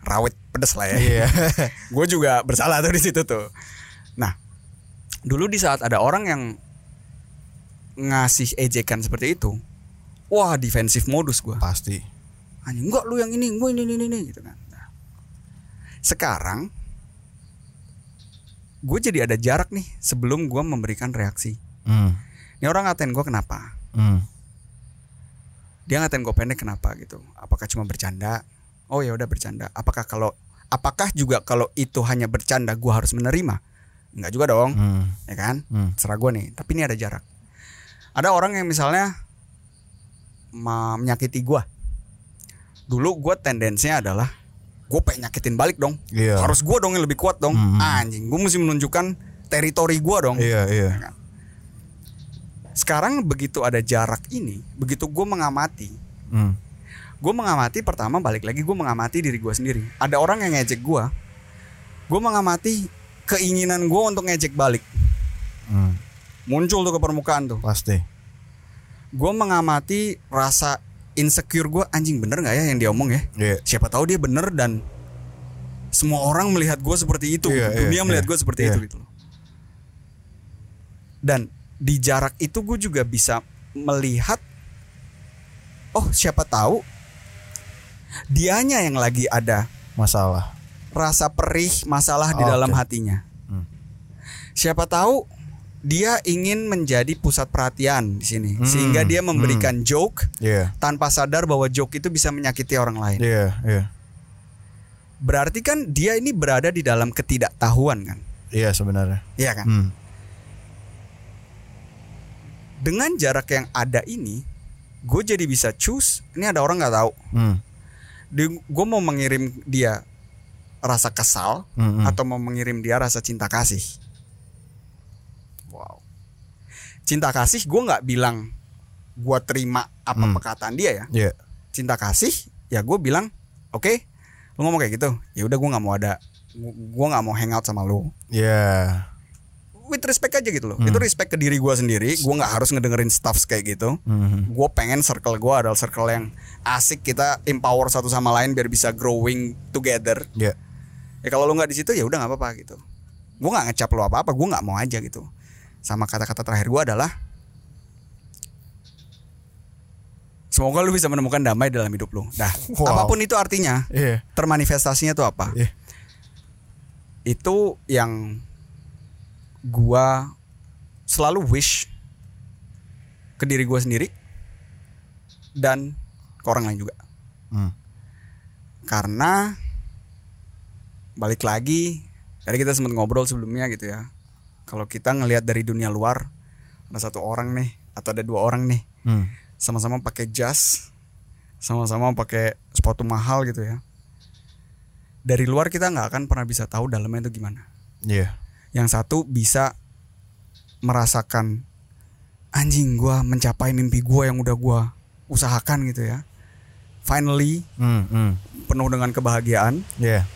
rawit pedes lah ya. Iya. gue juga bersalah tuh di situ tuh. Nah, dulu di saat ada orang yang ngasih ejekan seperti itu, wah defensif modus gue. Pasti. Anjing enggak lu yang ini, gue ini ini ini gitu kan. Nah, sekarang gue jadi ada jarak nih sebelum gue memberikan reaksi. Hmm. Ini orang ngatain gue kenapa? Hmm. Dia ngatain gue pendek kenapa gitu? Apakah cuma bercanda? Oh ya udah bercanda. Apakah kalau apakah juga kalau itu hanya bercanda gue harus menerima? Enggak juga dong. Hmm. ya kan Hmm. serah gue nih tapi ini ada jarak ada orang yang misalnya menyakiti gue dulu gue tendensinya adalah gue pengen nyakitin balik dong Iya. harus gue dong yang lebih kuat dong Hmm. anjing gue mesti menunjukkan teritori gue dong Iya, iya. sekarang begitu ada jarak ini begitu gue mengamati Hmm. gue mengamati pertama balik lagi gue mengamati diri gue sendiri ada orang yang ngejek gue gue mengamati keinginan gue untuk ngejek balik Hmm. muncul tuh ke permukaan tuh Pasti. Gue mengamati rasa insecure gue anjing bener nggak ya yang dia omong ya Iya. siapa tahu dia bener dan semua orang melihat gue seperti itu Iya, gitu. dunia iya, melihat iya, gue seperti iya. itu gitu loh dan di jarak itu gue juga bisa melihat oh siapa tahu dianya yang lagi ada Masalah. rasa perih masalah di Oke. dalam hatinya Hmm. siapa tahu dia ingin menjadi pusat perhatian di sini Hmm, sehingga dia memberikan joke Iya. tanpa sadar bahwa joke itu bisa menyakiti orang lain. Iya, iya. Berarti kan dia ini berada di dalam ketidaktahuan kan? Iya sebenarnya. Iya kan? Hmm. Dengan jarak yang ada ini, gue jadi bisa choose. Ini ada orang nggak tahu. Hmm. Gue mau mengirim dia rasa kesal Hmm, hmm. atau mau mengirim dia rasa cinta kasih. Wow. Cinta kasih gue nggak bilang gue terima apa Hmm. perkataan dia ya. Iya. cinta kasih ya gue bilang oke lu ngomong kayak gitu ya udah gue nggak mau ada gue nggak mau hangout sama lu Iya. with respect aja gitu loh Hmm. itu respect ke diri gue sendiri gue nggak harus ngedengerin stuff kayak gitu Hmm. gue pengen circle gue adalah circle yang asik kita empower satu sama lain biar bisa growing together Iya. ya kalau lu nggak di situ ya udah nggak apa-apa gitu gue nggak ngecap lu apa-apa gue nggak mau aja gitu sama kata-kata terakhir gue adalah semoga lu bisa menemukan damai dalam hidup lu nah Wow. apa pun itu artinya Iya. termanifestasinya tuh apa Iya. itu yang gua selalu wish ke diri gua sendiri dan ke orang lain juga Hmm. karena balik lagi tadi kita sempat ngobrol sebelumnya gitu ya kalau kita ngelihat dari dunia luar ada satu orang nih atau ada dua orang nih Hmm. sama-sama pakai jas sama-sama pakai sepatu mahal gitu ya dari luar kita nggak akan pernah bisa tahu dalamnya itu gimana Iya. yang satu bisa merasakan anjing gua mencapai mimpi gua yang udah gua usahakan gitu ya finally Hmm. Hmm. penuh dengan kebahagiaan Iya.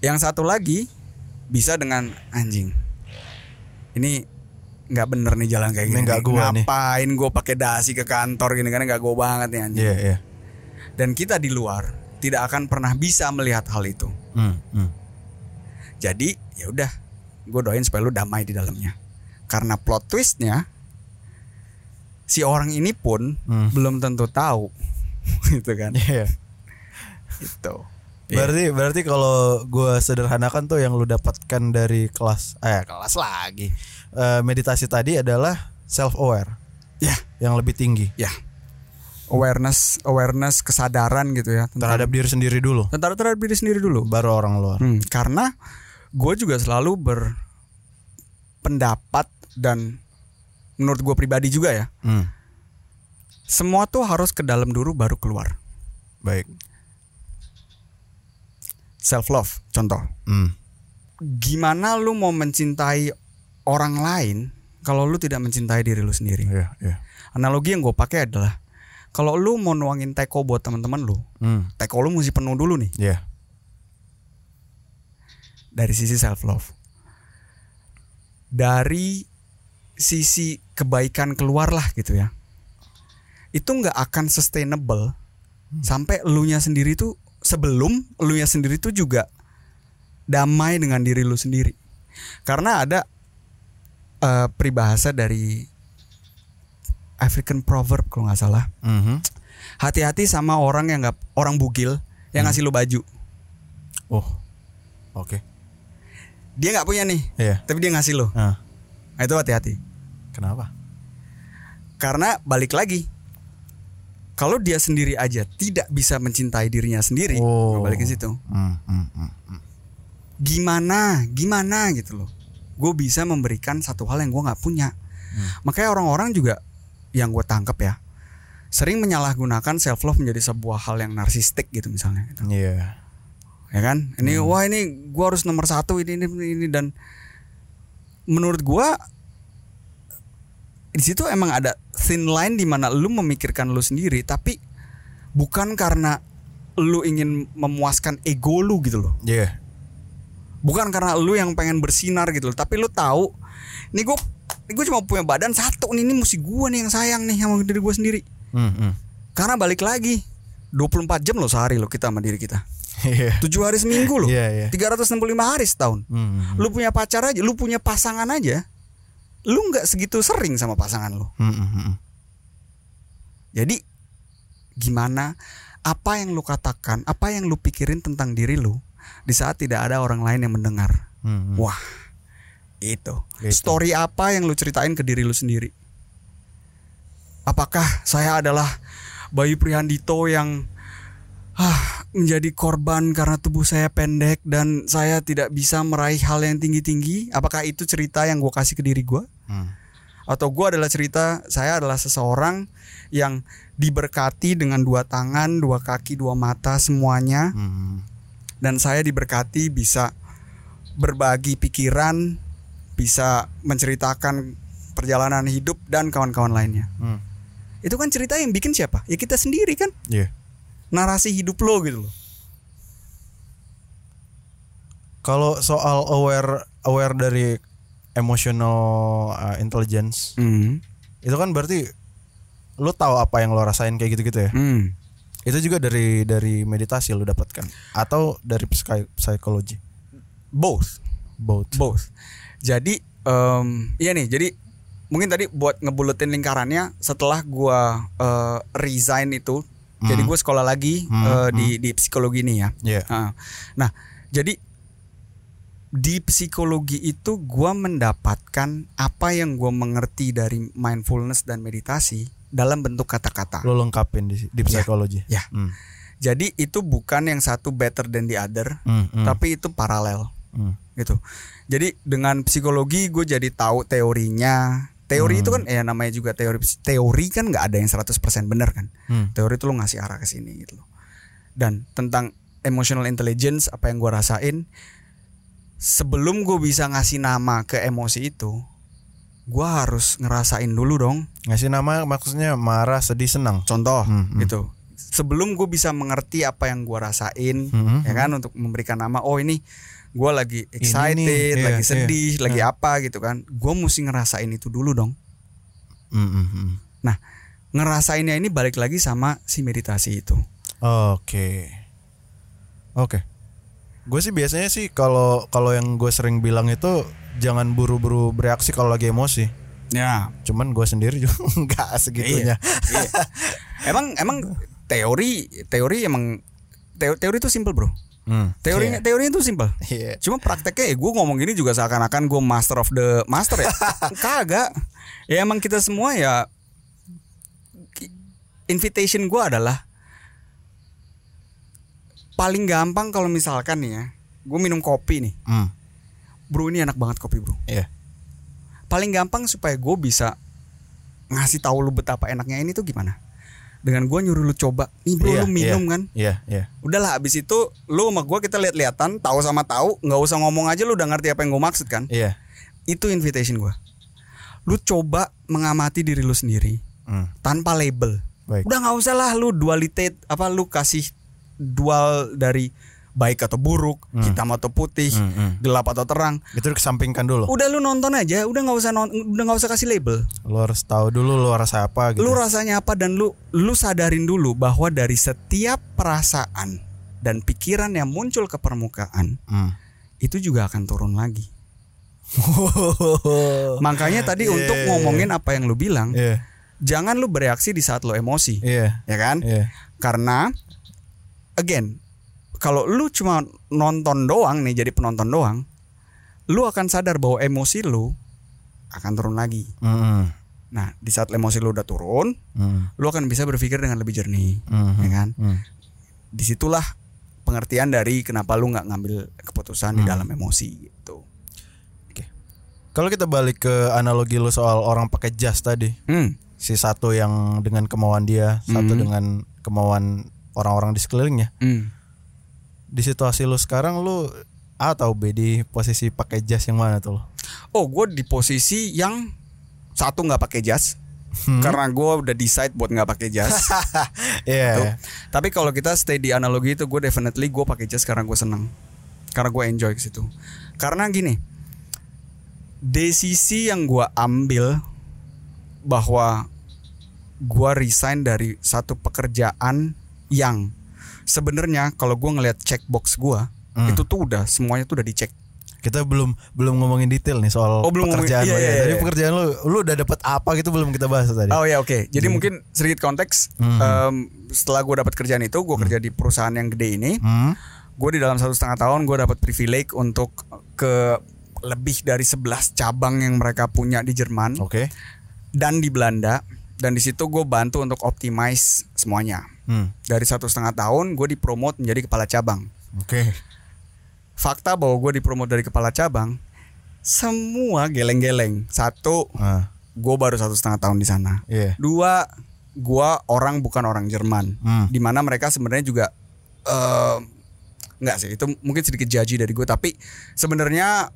yang satu lagi bisa dengan anjing ini nggak bener nih jalan kayak Ini gini nggak nih. gua nih. ngapain gue pakai dasi ke kantor gini kan nggak gue banget nih anjing Iya. Iya. dan kita di luar tidak akan pernah bisa melihat hal itu Hmm. Hmm. jadi ya udah gue doain supaya lu damai di dalamnya karena plot twistnya si orang ini pun Hmm. belum tentu tahu gitu kan Iya. itu Berarti berarti kalau gua sederhanakan tuh yang lu dapatkan dari kelas eh kelas lagi. Eh, meditasi tadi adalah self aware ya yang lebih tinggi ya awareness awareness kesadaran gitu ya tentang terhadap diri sendiri dulu tentang terhadap diri sendiri dulu baru orang luar. Hmm, karena gue juga selalu berpendapat dan menurut gue pribadi juga ya Hmm. semua tuh harus ke dalam dulu baru keluar Baik. Self love contoh Hmm. gimana lu mau mencintai orang lain kalau lu tidak mencintai diri lu sendiri Iya, iya. analogi yang gue pakai adalah kalau lu mau nuangin teko buat teman-teman lu Hmm. teko lu mesti penuh dulu nih Iya. dari sisi self love dari sisi kebaikan keluar lah gitu ya itu nggak akan sustainable sampai elunya sendiri tuh sebelum elunya sendiri tuh juga damai dengan diri lu sendiri karena ada eh, peribahasa dari African proverb kalau nggak salah Mhm. hati-hati sama orang yang nggak orang bugil yang ngasih lu baju Oh. Oke. dia nggak punya nih Iya. tapi dia ngasih lo Nah, nah, itu hati-hati kenapa? karena balik lagi kalau dia sendiri aja tidak bisa mencintai dirinya sendiri Oh. balik ke situ Hmm, hmm, hmm, hmm. gimana gimana gitu loh gue bisa memberikan satu hal yang gue nggak punya Hmm. makanya orang-orang juga yang gue tangkap ya sering menyalahgunakan self love menjadi sebuah hal yang narsistik gitu misalnya gitu. Iya. ya kan ini Hmm. wah ini gue harus nomor satu ini ini ini dan menurut gue di situ emang ada thin line di mana lu memikirkan lu sendiri tapi bukan karena lu ingin memuaskan ego lu gitu loh Iya. bukan karena lu yang pengen bersinar gitu loh tapi lu tahu ini gue ini gue cuma punya badan satu nih ini mesti gue nih yang sayang nih sama diri gue sendiri Hmm, hmm. karena balik lagi 24 jam loh sehari loh kita sama diri kita Iya. tujuh hari seminggu loh Iya, iya. 365 hari setahun Hmm, hmm, lu punya pacar aja lu punya pasangan aja lu nggak segitu sering sama pasangan lu. Hmm, hmm, jadi gimana apa yang lu katakan apa yang lu pikirin tentang diri lu di saat tidak ada orang lain yang mendengar. Hmm, hmm. wah itu. Gitu. story apa yang lu ceritain ke diri lu sendiri? Apakah saya adalah Bayu Prihandito yang ah, menjadi korban karena tubuh saya pendek dan saya tidak bisa meraih hal yang tinggi-tinggi apakah itu cerita yang gue kasih ke diri gue Hmm. atau gue adalah cerita saya adalah seseorang yang diberkati dengan dua tangan dua kaki dua mata semuanya Hmm. dan saya diberkati bisa berbagi pikiran, bisa menceritakan perjalanan hidup dan kawan-kawan lainnya. Hmm. Itu kan cerita yang bikin siapa? Ya kita sendiri kan. Iya. Narasi hidup lo gitu loh. Kalau soal aware aware dari emotional uh, intelligence Hmm. itu kan berarti lu tahu apa yang lo rasain kayak gitu-gitu ya. Hmm. Itu juga dari dari meditasi lo dapatkan atau dari psikologi. Both, Both. both. Jadi em, iya nih, jadi mungkin tadi buat ngebuletin lingkarannya setelah gua eh, resign itu, jadi gue sekolah lagi Hmm, eh, di di psikologi nih ya. Iya. Ah. Nah, jadi di psikologi itu gua mendapatkan apa yang gua mengerti dari mindfulness dan meditasi dalam bentuk kata-kata. Lo lengkapin di di psikologi. Ya. Hmm. Jadi itu bukan yang satu better than the other, Hmm, hmm, tapi itu paralel hmm. gitu. Jadi dengan psikologi gue jadi tahu teorinya. Teori itu kan ya namanya juga teori teori kan nggak ada yang 100% benar kan. Hmm. Teori itu lo ngasih arah ke sini gitu loh. Dan tentang emotional intelligence apa yang gua rasain sebelum gue bisa ngasih nama ke emosi itu, gua harus ngerasain dulu dong. Ngasih nama maksudnya marah, sedih, senang. Contoh Hmm, hmm. Sebelum gue bisa mengerti apa yang gua rasain, Hmm, ya kan untuk memberikan nama. Oh ini gua lagi Ini excited, nih, iya, lagi iya. sedih, lagi apa gitu kan. Gue mesti ngerasain itu dulu dong. Hmm. Nah, ngerasainnya ini balik lagi sama si meditasi itu. Oke. Oke. Gue sih biasanya sih kalau kalau yang gue sering bilang itu jangan buru-buru bereaksi kalau lagi emosi. Ya, Cuman gue sendiri juga nggak segitunya. Iya. emang emang teori teori emang teo- teori itu simple bro. Hmm. Teorinya teorinya itu simple. Iya. Cuma prakteknya ya gue ngomong gini juga seakan-akan gue master of the master ya. Kagak. Ya emang kita semua ya invitation gue adalah paling gampang kalau misalkan nih ya, gue minum kopi nih, Hmm. bro ini enak banget kopi bro. Iya. Paling gampang supaya gue bisa ngasih tahu lu betapa enaknya ini tuh gimana? Dengan gue nyuruh lu coba nih bro Iya, lu minum iya, kan Iya, iya. udahlah abis itu lu sama gue kita lihat-lihatan tahu sama tahu nggak usah ngomong aja lu udah ngerti apa yang gue maksud kan Iya. itu invitation gue lu coba mengamati diri lu sendiri Hmm. tanpa label Baik. udah nggak usah lah lu dualitate apa lu kasih dual dari baik atau buruk hitam atau putih Hmm, hmm. gelap atau terang Itu kesampingkan dulu. udah lu nonton aja udah nggak usah non- udah nggak usah kasih label Lu harus tahu dulu lu rasa apa gitu. lu rasanya apa dan lu lu sadarin dulu bahwa dari setiap perasaan dan pikiran yang muncul ke permukaan Hmm. itu juga akan turun lagi makanya tadi Iya, untuk ngomongin apa yang lu bilang Iya. jangan lu bereaksi di saat lu emosi Iya. ya kan Iya. karena again kalau lu cuma nonton doang nih jadi penonton doang lu akan sadar bahwa emosi lu akan turun lagi Hmm. nah di saat emosi lu udah turun Hmm. lu akan bisa berpikir dengan lebih jernih Hmm. ya kan Hmm. di situlah pengertian dari kenapa lu nggak ngambil keputusan Hmm. di dalam emosi gitu Kalau kita balik ke analogi lu soal orang pakai jas tadi, hmm. si satu yang dengan kemauan dia, satu Hmm. dengan kemauan orang-orang di sekelilingnya. Hmm. Di situasi lu sekarang lu A atau B di posisi pakai jas yang mana tuh? lu? oh gue di posisi yang satu nggak pakai jas Hmm. karena gue udah decide buat nggak pakai jas Iya. Tuh. Tapi kalau kita stay di analogi itu gue definitely gue pakai jas karena gue seneng. Karena gue enjoy ke situ. Karena gini. Desisi yang gue ambil bahwa gue resign dari satu pekerjaan yang sebenarnya kalau gue ngelihat checkbox gue Hmm. itu tuh udah semuanya tuh udah dicek. Kita belum belum ngomongin detail nih soal Oh, belum ngomongin- pekerjaan iya, lu ya. iya, Tadi iya. pekerjaan lu lu udah dapat apa gitu belum kita bahas tadi. Oh ya oke. Jadi mungkin sedikit konteks. Hmm. Em, setelah gue dapat kerjaan itu, gue kerja di perusahaan yang gede ini. Hmm. gue di dalam satu setengah tahun gue dapat privilege untuk ke lebih dari 11 cabang yang mereka punya di Jerman Oke. dan di Belanda dan di situ gue bantu untuk optimize semuanya Hmm. dari satu setengah tahun gue dipromot menjadi kepala cabang Oke. fakta bahwa gue dipromot dari kepala cabang semua geleng-geleng satu Ah, gue baru satu setengah tahun di sana iya. dua gue orang bukan orang Jerman Hmm. di mana mereka sebenarnya juga eh nggak sih itu mungkin sedikit judgy dari gue tapi sebenarnya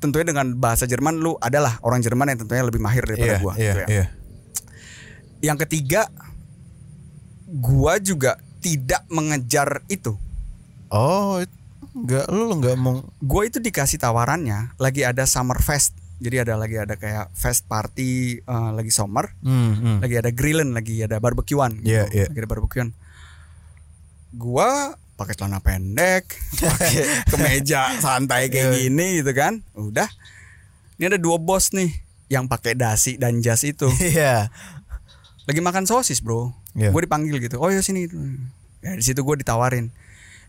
tentunya dengan bahasa Jerman lu adalah orang Jerman yang tentunya lebih mahir daripada Iya, gue iya, gitu ya. iya. yang ketiga gue juga tidak mengejar itu Oh, it- nggak lu nggak mau gue itu dikasih tawarannya lagi ada summer fest jadi ada lagi ada kayak fest party eh, lagi summer Hmm, hmm. lagi ada grillen lagi ada barbekyuan gitu. Iya, iya. lagi ada barbekyuan gua pakai celana pendek pakai kemeja santai kayak Iya. gini gitu kan udah ini ada dua bos nih yang pakai dasi dan jas itu Iya. lagi makan sosis bro Iya. gue dipanggil gitu oh ya sini ya di situ gue ditawarin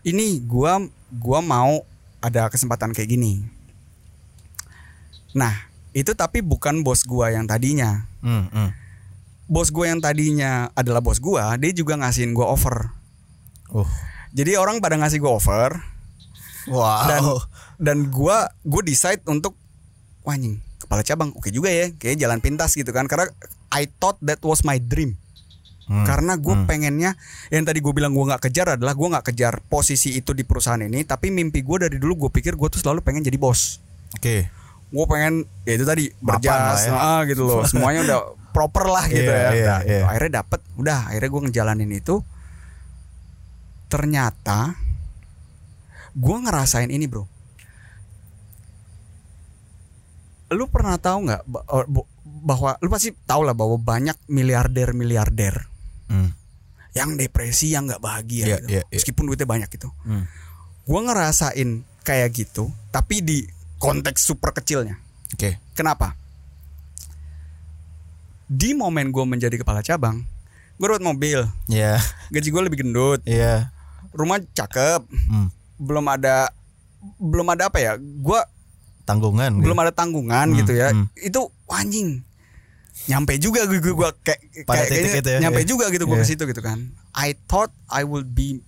ini gua gua mau ada kesempatan kayak gini nah itu tapi bukan bos gua yang tadinya Hmm, hmm. bos gue yang tadinya adalah bos gue, dia juga ngasihin gue over. Oh. Jadi orang pada ngasih gue over Wow. dan dan gue gue decide untuk wah anjing kepala cabang oke juga ya, kayak jalan pintas gitu kan karena I thought that was my dream. Hmm, Karena gue hmm. pengennya yang tadi gue bilang gue nggak kejar adalah gue nggak kejar posisi itu di perusahaan ini, tapi mimpi gue dari dulu gue pikir gue tuh selalu pengen jadi bos. Oke. Gue pengen ya itu tadi berjas, ya. ah, gitu loh, semuanya udah proper lah gitu Iya, ya. iya, Nah, iya. Akhirnya dapet, udah akhirnya gue ngejalanin itu. Ternyata gue ngerasain ini bro. Lu pernah tahu nggak bahwa lu pasti tahu lah bahwa banyak miliarder miliarder Hmm. yang depresi yang nggak bahagia Iya, gitu. iya, iya. meskipun duitnya banyak gitu. Hmm. Gue ngerasain kayak gitu, tapi di konteks super kecilnya. Oke. Kenapa? Di momen gue menjadi kepala cabang, gue dapat mobil, Iya. gaji gue lebih gendut, Iya. Rumah cakep, Hmm. belum ada, belum ada apa ya? Gue Tanggungan. belum ada tanggungan Hmm, gitu ya. hmm. Itu anjing, nyampe juga gue gue, gue kayak Pada kayak titik kayaknya itu ya, nyampe iya. juga gitu gue Iya. ke situ gitu kan. I thought I would be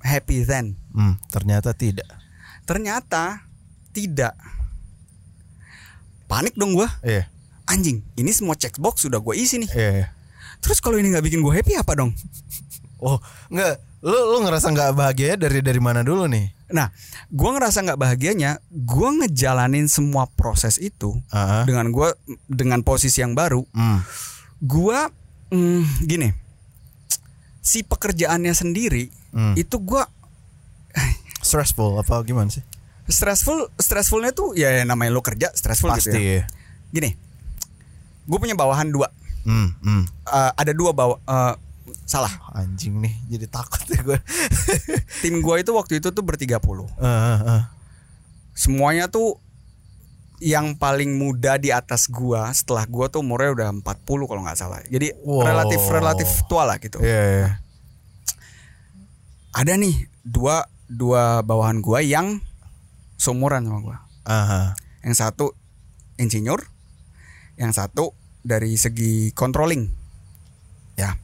happy then. Hmm, ternyata tidak. Ternyata tidak. Panik dong gue. Iya. Anjing, ini semua checkbox sudah gue isi nih. Iya. iya. Terus kalau ini nggak bikin gue happy apa dong? Oh, enggak. Lu lu ngerasa nggak bahagia dari dari mana dulu nih? Nah, gue ngerasa nggak bahagianya, gue ngejalanin semua proses itu Ah. dengan gue dengan posisi yang baru. Hmm. Gue mm, gini, si pekerjaannya sendiri Hmm. itu gue Stressful apa gimana sih? stressful, stressfulnya tuh ya namanya lo kerja stressful Pasti gitu ya. ya. Gini, gue punya bawahan dua, Hmm, hmm. Eh, ada dua bawa, eh, salah. Anjing nih, jadi takut ya gue. Tim gue itu waktu itu tuh bertiga puluh. Semuanya tuh yang paling muda di atas gua setelah gua tuh umurnya udah 40 kalau nggak salah. Jadi Wow. relatif relatif tua lah gitu. Iya, iya. Ada nih dua dua bawahan gua yang seumuran sama gua. Aha. Yang satu insinyur, yang satu dari segi controlling. Ya.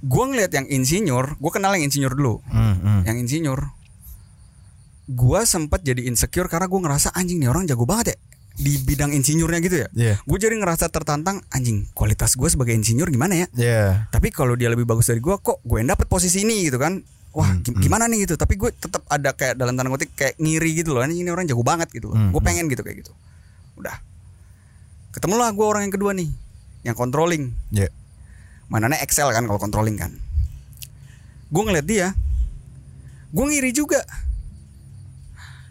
Gua ngeliat yang insinyur, gua kenal yang insinyur dulu. Hmm, hmm. yang insinyur. Gua sempet jadi insecure karena gua ngerasa anjing nih orang jago banget ya di bidang insinyurnya gitu ya. Iya. gue jadi ngerasa tertantang anjing kualitas gue sebagai insinyur gimana ya? Iya. tapi kalau dia lebih bagus dari gua kok gue yang dapet posisi ini gitu kan? Wah Hmm, gim- gimana nih gitu? Tapi gue tetap ada kayak dalam tanda kutip kayak ngiri gitu loh anjing ini orang jago banget gitu loh. Hmm, gue pengen gitu kayak gitu. Udah. Ketemulah gue orang yang kedua nih yang controlling. Iya. Mananya Excel kan kalau controlling kan. Gue ngeliat dia, gue ngiri juga.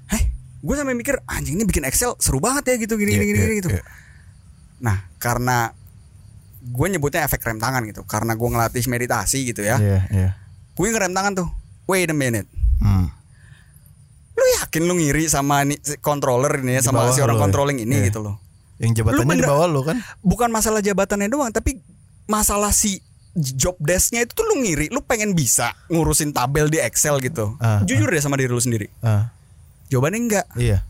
Heh, gue sampai mikir anjing ini bikin Excel seru banget ya gitu gini Iya, gini gini, iya, gini gitu. iya. Nah karena gue nyebutnya efek rem tangan gitu, karena gue ngelatih meditasi gitu ya. Iya, iya. Gue ngerem tangan tuh. Wait a minute. Hmm. Lu yakin lu ngiri sama si controller ini ya, Di sama si orang ya? controlling ini Iya. gitu loh. Yang jabatannya Lu di bawah lu kan? bukan masalah jabatannya doang tapi masalah si job desknya itu tuh lu ngiri lu pengen bisa ngurusin tabel di Excel gitu Ah, jujur deh sama diri lu sendiri Ah, jawabannya enggak iya.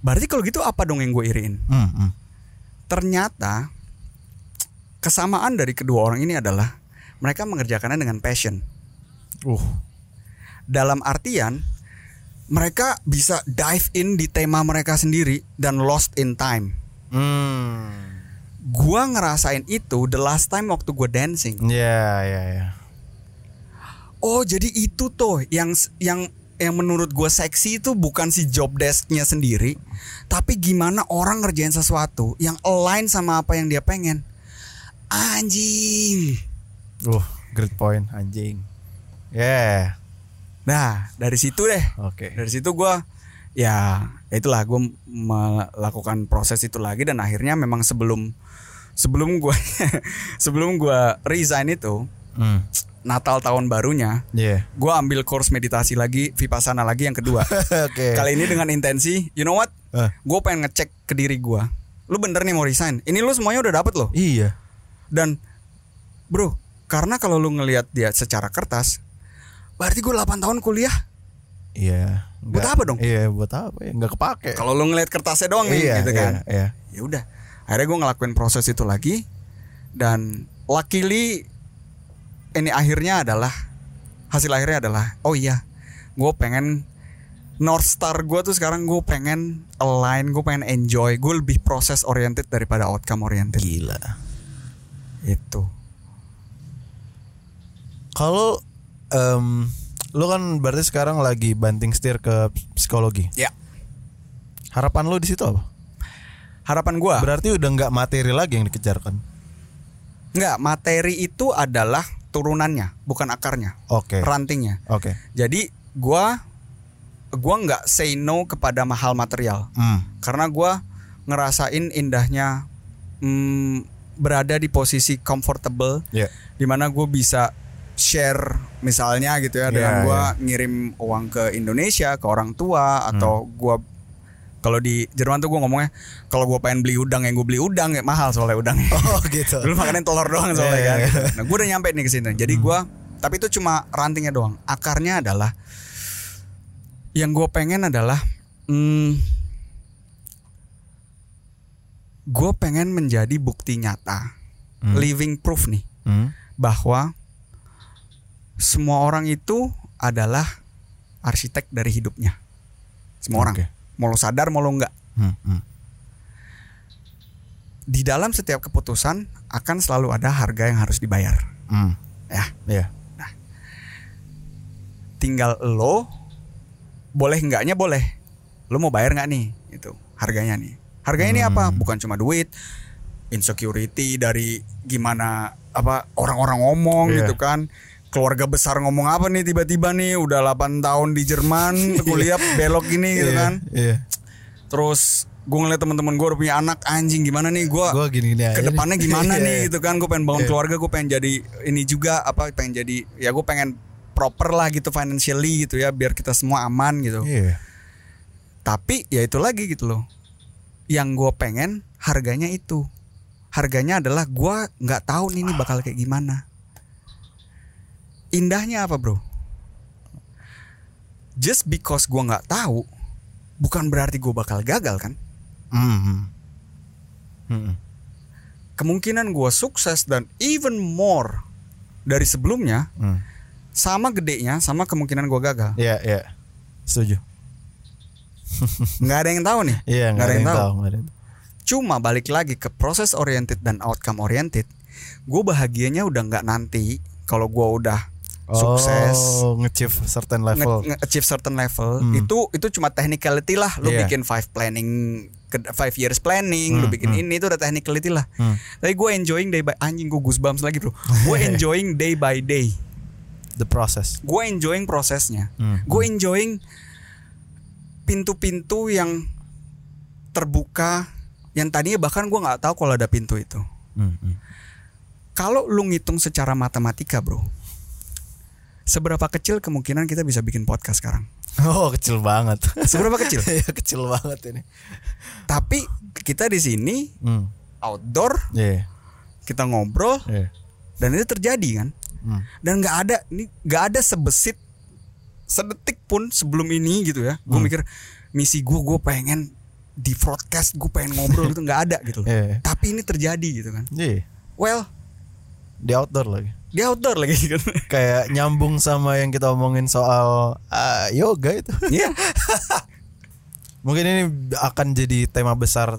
berarti kalau gitu apa dong yang gue iriin Hmm, hmm. ternyata kesamaan dari kedua orang ini adalah mereka mengerjakannya dengan passion Uh. dalam artian mereka bisa dive in di tema mereka sendiri dan lost in time Hmm. Gua ngerasain itu the last time waktu gue dancing Iya, iya, iya. Oh jadi itu tuh yang yang yang menurut gue seksi itu bukan si job desknya sendiri, tapi gimana orang ngerjain sesuatu yang align sama apa yang dia pengen. Anjing. Uh, great point anjing. Yeah. Nah dari situ deh, Oke. dari situ gue ya itulah gue melakukan proses itu lagi dan akhirnya memang sebelum sebelum gue sebelum gue resign itu Hmm. Natal tahun barunya Iya. gue ambil course meditasi lagi vipassana lagi yang kedua. Oke. Kali ini dengan intensi, you know what? Eh. Gue pengen ngecek ke diri gue. Lu bener nih mau resign. Ini lu semuanya udah dapet loh. Iya. Dan bro, karena kalau lu ngelihat dia secara kertas, berarti gue 8 tahun kuliah. Iya. Buat apa dong? Iya, buat apa ya? Nggak kepake. Kalau lu ngelihat kertasnya doang nih, iya, gitu kan. Iya, iya. Ya udah. Akhirnya gue ngelakuin proses itu lagi dan luckily ini akhirnya adalah hasil akhirnya adalah oh iya, gue pengen North Star gue tuh sekarang gue pengen align, gue pengen enjoy, gue lebih proses oriented daripada outcome oriented. Gila. Itu. Kalau em lu kan berarti sekarang lagi banting setir ke psikologi. Ya. Harapan lu di situ apa? Harapan gue, Berarti udah nggak materi lagi yang dikejarkan. nggak materi itu adalah turunannya, bukan akarnya, Oke. rantingnya. Oke. Jadi gue gua nggak say no kepada mahal material. Hmm. karena gua ngerasain indahnya mm, berada di posisi comfortable Ya. di mana gue bisa share misalnya gitu ya dengan Iya, gua ngirim uang ke Indonesia ke orang tua atau gua kalau di Jerman tuh gue ngomongnya kalau gua pengen beli udang yang gue beli udang ya mahal soalnya udangnya Oh gitu. dulu makanin telur doang soalnya Iya, kan? iya, nah gue udah nyampe nih ke sini jadi gua tapi itu cuma rantingnya doang. Akarnya adalah yang gue pengen adalah hmm, gue pengen menjadi bukti nyata living proof nih Hmm. bahwa semua orang itu adalah arsitek dari hidupnya. Semua orang. Oke. Mau lo sadar mau lo enggak Hmm. Hmm. di dalam setiap keputusan akan selalu ada harga yang harus dibayar. Hmm. Ya, Iya. tinggal lo boleh enggaknya boleh. Lo mau bayar nggak nih? Itu harganya nih. Harganya ini apa? Bukan cuma duit, insecurity dari gimana apa orang-orang ngomong Iya. gitu kan. Keluarga besar ngomong apa nih tiba-tiba nih udah 8 tahun di Jerman kuliah belok gini gitu Iya, kan. Iya. Terus gue ngeliat teman-teman gue udah punya anak anjing gimana nih gue Gua gini-gini aja ke depannya nih. gimana Iya, nih iya. gitu kan gue pengen bangun keluarga gue pengen jadi ini juga apa pengen jadi ya gue pengen proper lah gitu financially gitu ya biar kita semua aman gitu Iya. tapi ya itu lagi gitu loh yang gue pengen harganya itu harganya adalah gue nggak tahu nih ini bakal kayak gimana indahnya apa bro just because gue nggak tahu bukan berarti gue bakal gagal kan Hmm. Hmm. kemungkinan gue sukses dan even more dari sebelumnya Hmm. sama gedenya sama kemungkinan gue gagal Iya, iya. Setuju. nggak ada yang tahu nih Iya, nggak ada yang tahu. ada yang tahu. cuma balik lagi ke proses oriented dan outcome oriented gue bahagianya udah nggak nanti kalau gue udah sukses Oh, nge-achieve certain nge- level. nge-achieve certain level Hmm. itu itu cuma technicality lah lu Iya. bikin five planning five years planning lu Hmm, bikin hmm. ini itu udah technicality lah Hmm. tapi gue enjoying day by anjing gue goosebumps lagi bro gue enjoying day by day The process. gue enjoying prosesnya Hmm. gue enjoying pintu-pintu yang terbuka yang tadinya bahkan gue nggak tahu kalau ada pintu itu Hmm, hmm. kalau lu ngitung secara matematika bro seberapa kecil kemungkinan kita bisa bikin podcast sekarang Oh, kecil banget. seberapa kecil Iya, kecil banget ini. tapi kita di sini Hmm. outdoor Iya. kita ngobrol Iya. dan itu terjadi kan Hmm. dan nggak ada ini nggak ada sebesit sedetik pun sebelum ini gitu ya gue Hmm. mikir misi gue gue pengen di broadcast gue pengen ngobrol itu nggak ada gitu loh. Iya. tapi ini terjadi gitu kan Iya. well Di outdoor lagi. Di outdoor lagi kan Kayak nyambung sama yang kita omongin soal ah, yoga itu. Iya Mungkin ini akan jadi tema besar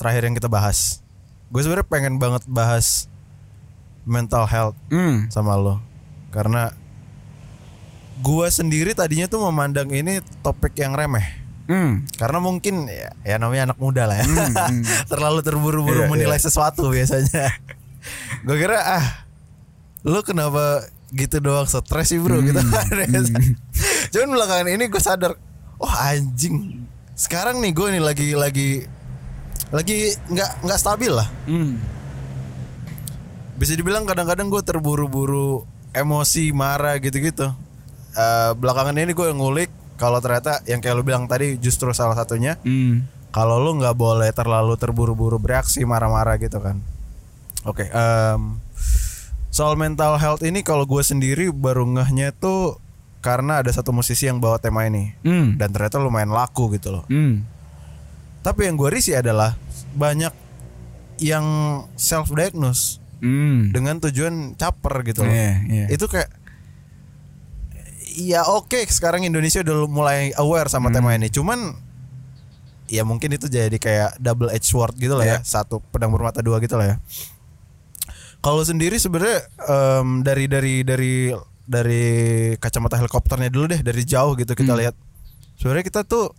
terakhir yang kita bahas. Gue sebenarnya pengen banget bahas mental health hmm. sama lo karena gua sendiri tadinya tuh memandang ini topik yang remeh Hmm. karena mungkin ya, ya namanya anak muda lah ya Hmm, hmm. terlalu terburu-buru Iya, menilai iya. sesuatu biasanya gue kira ah lu kenapa gitu doang? Stres sih bro gitu. Cuman belakangan ini gue sadar oh anjing. Sekarang nih gue nih lagi lagi lagi nggak nggak stabil lah. Hmm. bisa dibilang kadang-kadang gue terburu-buru emosi marah gitu-gitu. Eh, belakangan ini gue ngulik kalau ternyata yang kayak lu bilang tadi justru salah satunya. Hmm. kalau lu nggak boleh terlalu terburu-buru bereaksi marah-marah gitu kan. Oke em, soal mental health ini kalau gue sendiri baru ngehnya tuh karena ada satu musisi yang bawa tema ini Hmm. dan ternyata lumayan laku gitu loh Hmm. tapi yang gue risih adalah banyak yang self diagnose Hmm. dengan tujuan caper gitu loh Iya, iya. itu kayak ya oke sekarang Indonesia udah mulai aware sama tema ini cuman ya mungkin itu jadi kayak double edge sword gitu lah ya Iya. satu pedang bermata dua gitu lah ya kalau sendiri sebenarnya em, dari dari dari dari kacamata helikopternya dulu deh dari jauh gitu kita lihat sebenarnya kita tuh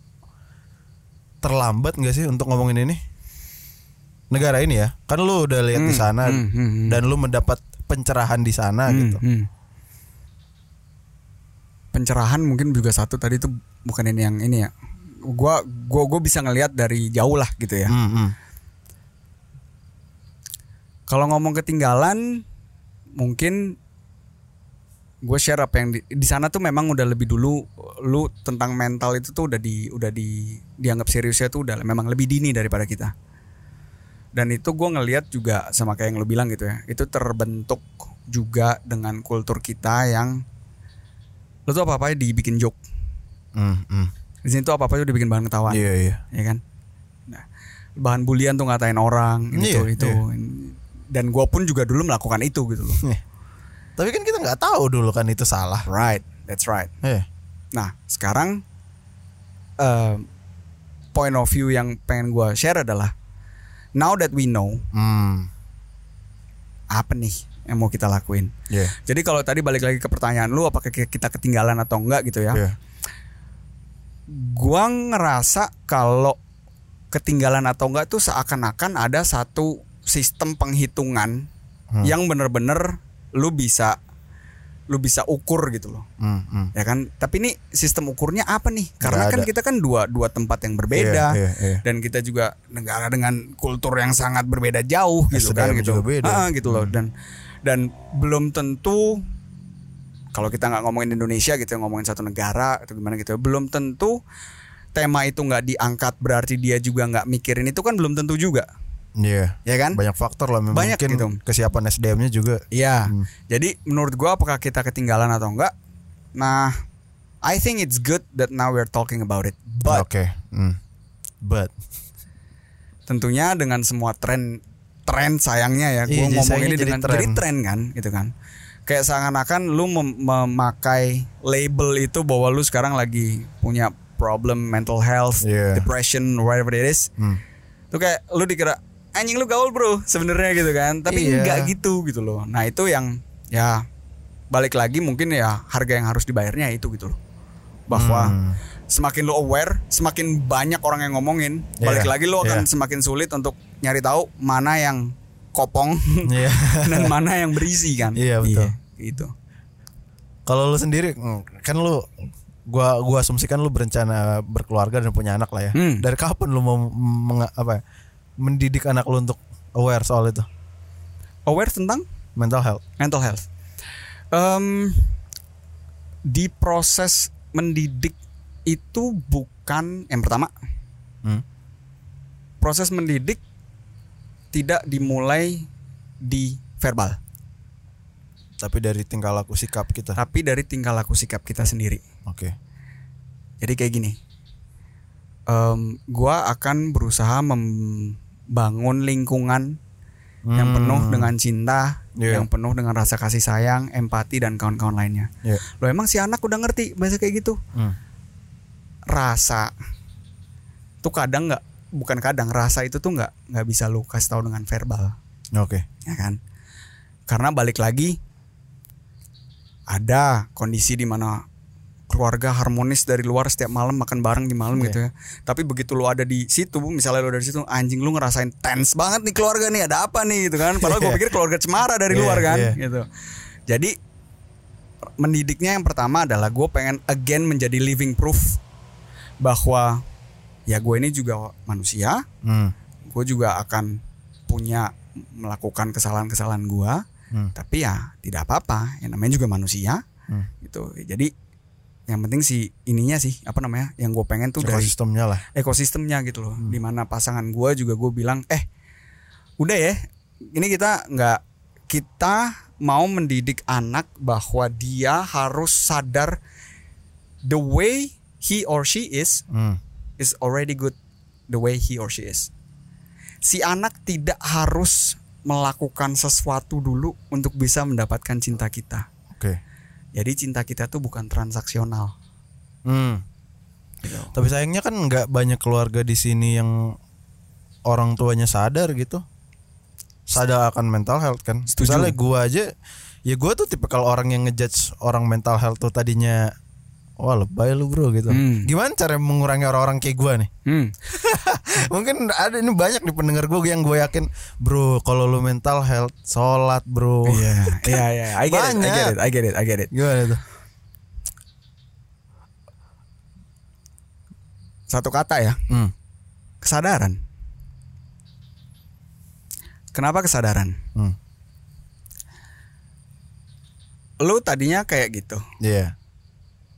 terlambat nggak sih untuk ngomongin ini negara ini ya kan lu udah lihat di Hmm, sana hmm, hmm, hmm. dan lu mendapat pencerahan di sana Hmm, gitu hmm. Pencerahan mungkin juga satu tadi itu bukan ini yang ini ya. Gua gua gua bisa ngelihat dari jauh lah gitu ya. Hmm, hmm. Kalau ngomong ketinggalan mungkin gue share apa yang di, di sana tuh memang udah lebih dulu lu tentang mental itu tuh udah di udah di dianggap seriusnya tuh udah memang lebih dini daripada kita. Dan itu gue ngelihat juga sama kayak yang lu bilang gitu ya. Itu terbentuk juga dengan kultur kita yang lu tuh apa-apa dibikin joke. Hmm, hmm. Di sini tuh apa-apa tuh dibikin bahan ketawa Iya iya. ya kan nah, bahan bulian tuh ngatain orang Iya, tuh itu iya. Dan gue pun juga dulu melakukan itu gitu loh Eh, Tapi kan kita nggak tahu dulu kan itu salah. right that's right Eh. nah sekarang eh, point of view yang pengen gue share adalah now that we know Hmm. apa nih yang mau kita lakuin. Iya. Jadi kalau tadi balik lagi ke pertanyaan lu apakah kita ketinggalan atau enggak gitu ya. Iya. Gua ngerasa kalau ketinggalan atau enggak tuh seakan-akan ada satu sistem penghitungan Hmm. yang bener-bener lu bisa lu bisa ukur gitu loh. Hmm, hmm. Ya kan? Tapi ini sistem ukurnya apa nih? Karena kan ada. kita kan dua dua tempat yang berbeda Iya, iya, iya. dan kita juga negara dengan kultur yang sangat berbeda jauh gitu kan SDM gitu. juga beda. Hmm. Ah, gitu loh dan dan belum tentu kalau kita nggak ngomongin Indonesia gitu ngomongin satu negara atau gimana gitu belum tentu tema itu nggak diangkat berarti dia juga nggak mikirin itu kan belum tentu juga Iya. ya kan Banyak faktor lah Banyak mungkin gitu. kesiapan SDM-nya juga. Iya. Hmm. Jadi menurut gua apakah kita ketinggalan atau enggak? Nah, I think it's good that now we're talking about it. But Oke. Hmm. But tentunya dengan semua tren tren sayangnya ya, gua Iya, ngomong ini dengan tren. jadi tren kan, gitu kan. Kayak seakan-akan lu mem- memakai label itu bahwa lu sekarang lagi punya problem mental health, Iya. depression, whatever it is. Hmm. Tuh kayak lu dikira anjing lu gaul bro sebenarnya gitu kan tapi Iya. enggak gitu gitu loh nah itu yang ya balik lagi mungkin ya harga yang harus dibayarnya itu gitu loh bahwa Hmm. semakin lu aware semakin banyak orang yang ngomongin balik Iya, lagi lu akan iya. semakin sulit untuk nyari tahu mana yang kopong Iya. dan mana yang berisi kan Iya, betul. gitu Kalau lu sendiri hmm, kan lu gua gua asumsikan lu berencana berkeluarga dan punya anak lah ya. Hmm. Dari kapan lu mau menga- apa ya, mendidik anak lu untuk aware soal itu? aware tentang Mental health. mental health Em, di proses mendidik itu bukan yang pertama Hmm. proses mendidik tidak dimulai di verbal Tapi dari tingkah laku sikap kita. tapi dari tingkah laku sikap kita sendiri Oke. jadi kayak gini Em, gua akan berusaha membangun lingkungan yang Hmm. penuh dengan cinta Iya. yang penuh dengan rasa kasih sayang empati dan kawan-kawan lainnya Iya. lo emang si anak udah ngerti bahasa kayak gitu Hmm. rasa tuh kadang nggak bukan kadang rasa itu tuh nggak nggak bisa lu kasih tahu dengan verbal Oke. ya kan karena balik lagi ada kondisi di mana keluarga harmonis dari luar setiap malam makan bareng di malam Iya. gitu ya tapi begitu lu ada di situ misalnya lu ada di situ anjing lu ngerasain tense banget nih keluarga nih ada apa nih gitu kan padahal gue Iya. pikir keluarga cemara dari Iya, luar kan iya. gitu jadi mendidiknya yang pertama adalah gue pengen again menjadi living proof bahwa ya gue ini juga manusia Hmm. gue juga akan punya melakukan kesalahan-kesalahan gue Hmm. tapi ya tidak apa-apa yang namanya juga manusia Hmm. gitu jadi yang penting sih ininya sih apa namanya yang gue pengen tuh dari Ekosistemnya lah. ekosistemnya gitu loh di mana pasangan gue juga gue bilang eh udah ya ini kita nggak kita mau mendidik anak bahwa dia harus sadar the way he or she is Hmm. is already good the way he or she is. Si anak tidak harus melakukan sesuatu dulu untuk bisa mendapatkan cinta kita. Oke. Jadi cinta kita tuh bukan transaksional. Hmm. Gitu. Tapi sayangnya kan nggak banyak keluarga di sini yang orang tuanya sadar gitu. Sadar akan mental health kan. Setuju. Misalnya gua aja, ya gua tuh tipe kalau orang yang ngejudge orang mental health tuh tadinya wah lebay lu bro gitu. Hmm. Gimana cara mengurangi orang-orang kayak gua nih? Hmm. Mungkin ada ini banyak di pendengar gue yang gue yakin, bro kalau lu mental health, sholat bro. Iya, iya, iya. I get it, I Banyak. get it, I get it, I get it. Gimana tuh? Satu kata ya, Hmm. kesadaran. Kenapa kesadaran? Hmm. Lu tadinya kayak gitu. Iya.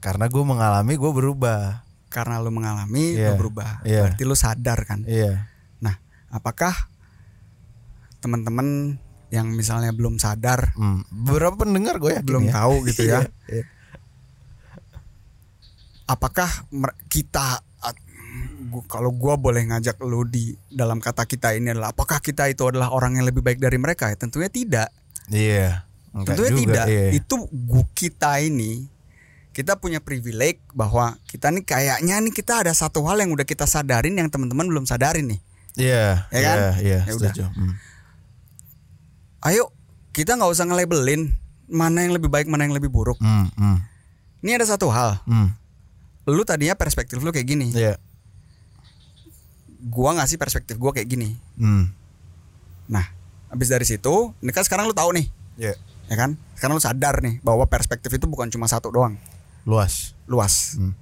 Karena gue mengalami gue berubah. Karena lu mengalami, Iya, lu berubah. iya. Berarti lu sadar kan? Iya. Nah, apakah teman-teman yang misalnya belum sadar, Hmm. Beberapa pendengar gue yakin belum ya. tahu gitu ya, Iya. apakah mer- kita kalau gua boleh ngajak lu di dalam kata kita ini adalah apakah kita itu adalah orang yang lebih baik dari mereka? Ya, tentunya tidak. Iya. Enggak tentunya juga, tidak. iya. Itu kita ini kita punya privilege bahwa kita nih kayaknya nih kita ada satu hal yang udah kita sadarin yang teman-teman belum sadarin nih. Iya, Ya kan? Iya, iya, Ya udah. setuju. Hmm. Ayo kita nggak usah nge-labelin mana yang lebih baik, mana yang lebih buruk. Hmm, hmm, Ini ada satu hal. hmm. Lu tadinya perspektif lu kayak gini. Iya. Gua ngasih perspektif gua kayak gini. Hmm. Nah, habis dari situ, ini kan sekarang lu tahu nih, Iya. ya kan? Sekarang lu sadar nih bahwa perspektif itu bukan cuma satu doang, Luas. luas. Hmm.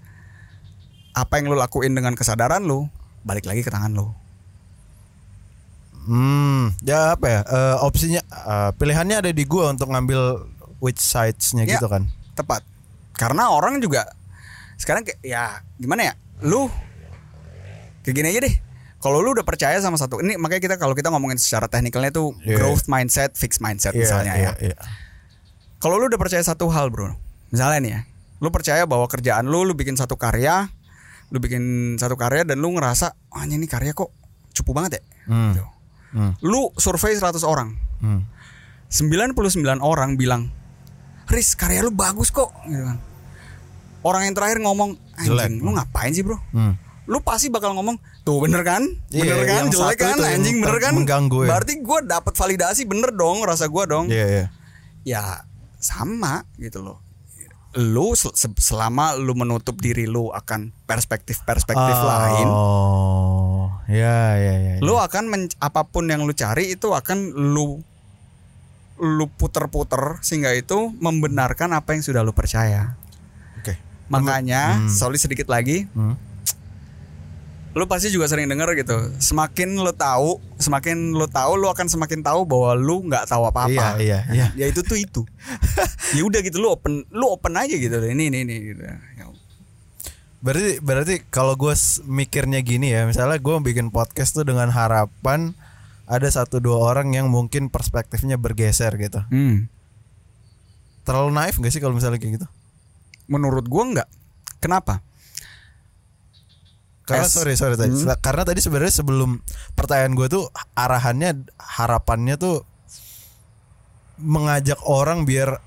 Apa yang lu lakuin dengan kesadaran lu, balik lagi ke tangan lu. Hmm, ya apa ya? eh, opsinya eh, pilihannya ada di gua untuk ngambil which sides-nya Ya. gitu kan. Tepat. Karena orang juga sekarang kayak ya gimana ya? Lu kayak gini aja deh. Kalau lu udah percaya sama satu, ini makanya kita kalau kita ngomongin secara teknikalnya tuh Iya. growth mindset, fixed mindset Iya, misalnya iya, ya. iya. Kalau lu udah percaya satu hal, Bro. Misalnya nih ya, lu percaya bahwa kerjaan lu lu bikin satu karya, lu bikin satu karya dan lu ngerasa, "Ah, ini karya kok cupu banget ya." Hmm. Gitu. Hmm. Lu survei 100 orang. Hmm. 99 orang bilang, "Riz, karya lu bagus kok." gitu kan. Orang yang terakhir ngomong. "Anjing, lu ngapain sih, Bro?" Hmm. Lu pasti bakal ngomong, "Tuh bener kan? Iya, Bener kan? yang Jelek kan? Anjing bener kan?" mengganggu ya. Berarti gua dapat validasi bener dong, rasa gua dong Iya, iya. ya sama gitu loh lu sel- se- selama lu menutup diri lu akan perspektif-perspektif lain Oh, ya, ya, ya. lu akan men- apa pun yang lu cari itu akan lu lu puter-puter sehingga itu membenarkan apa yang sudah lu percaya Oke. makanya sorry sedikit lagi Hmm. Lu pasti juga sering denger gitu semakin lu tahu semakin lu tahu lu akan semakin tahu bahwa lu nggak tahu apa-apa Iya, iya, iya. ya itu tuh itu ya udah gitu lu open lu open aja gitu ini ini ini gitu Ya. Berarti berarti kalau gue mikirnya gini ya, misalnya gue bikin podcast tuh dengan harapan ada satu dua orang yang mungkin perspektifnya bergeser gitu. Hmm. Terlalu naif gak sih kalau misalnya kayak gitu? menurut gua nggak kenapa Karena Es- sorry sorry tadi, Hmm. karena tadi sebenarnya sebelum pertanyaan gue tuh arahannya harapannya tuh mengajak orang biar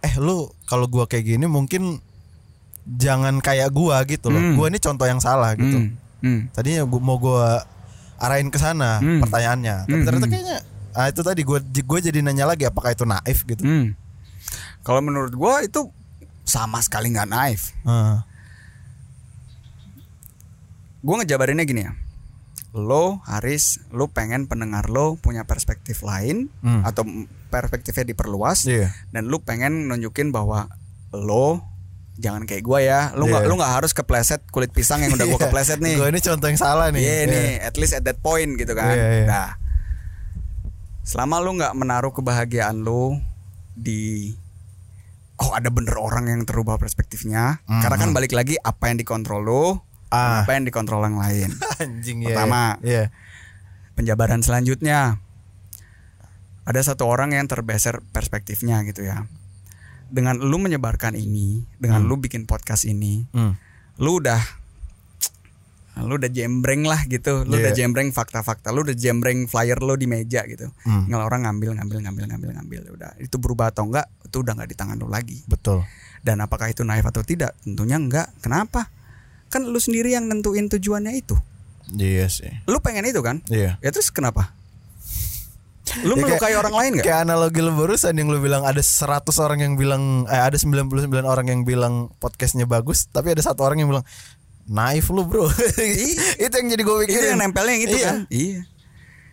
eh lu kalau gua kayak gini mungkin jangan kayak gua gitu loh. Hmm. Gua ini contoh yang salah gitu. Hmm. Hmm. Tadinya gua, mau gua arahin ke sana Hmm. pertanyaannya. Tapi Hmm, ternyata hmm. kayaknya ah itu tadi gua gue jadi nanya lagi apakah itu naif gitu. Hmm. kalau menurut gua itu sama sekali nggak naif Ah. Gue ngejabarinnya gini ya lo Haris lo pengen pendengar lo punya perspektif lain Hmm. atau perspektifnya diperluas Iya. dan lu pengen nunjukin bahwa lo jangan kayak gua ya lu nggak Iya. lu nggak harus kepleset kulit pisang yang udah gua kepleset nih Gue ini contoh yang salah nih. Iya Iya. nih, at least at that point gitu kan. Iya, iya. Nah, selama lu nggak menaruh kebahagiaan lu di oh ada bener orang yang terubah perspektifnya, karena kan balik lagi apa yang dikontrol dan Ah. apa yang dikontrol yang lain. Anjing ya. Pertama. Iya. Penjabaran selanjutnya, ada satu orang yang terbeser perspektifnya gitu ya. Dengan lu menyebarkan ini, dengan lu bikin podcast ini, Hmm. lu udah lu udah jembreng lah gitu lu Iya. udah jembreng fakta-fakta lu udah jembreng flyer lu di meja gitu Hmm. tinggal orang ngambil ngambil ngambil ngambil ngambil udah itu berubah atau enggak itu udah nggak di tangan lu lagi Betul. dan apakah itu naif atau tidak tentunya enggak kenapa kan lu sendiri yang nentuin tujuannya itu Iya sih. lu pengen itu kan Iya. ya terus kenapa lu Ya, melukai kayak- orang lain nggak Kayak analogi lu barusan yang lu bilang ada 100 orang yang bilang eh ada 99 orang yang bilang podcastnya bagus, tapi ada satu orang yang bilang naif lu bro. itu yang jadi gue itu pikirin. yang nempelnya yang itu Iya. kan iya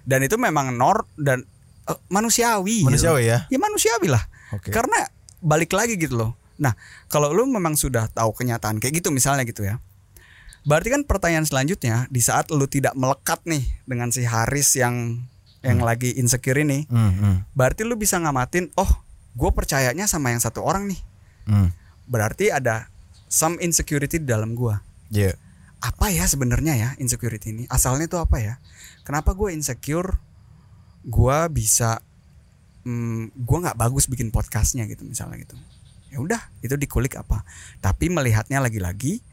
dan itu memang nor dan eh, manusiawi gitu. Manusiawi ya? ya manusiawi lah Oke. karena balik lagi gitu loh nah kalau lu memang sudah tahu kenyataan kayak gitu misalnya gitu ya berarti kan pertanyaan selanjutnya di saat lu tidak melekat nih dengan si Haris yang yang lagi insecure ini Hmm, hmm, berarti lu bisa ngamatin oh gue percayanya sama yang satu orang nih. Hmm. berarti ada some insecurity di dalam gua. Iya. apa ya sebenarnya ya insecurity ini? Asalnya tuh apa ya? Kenapa gue insecure? Gue bisa hmm, gue nggak bagus bikin podcastnya gitu misalnya gitu. Ya udah itu dikulik apa? Tapi melihatnya lagi-lagi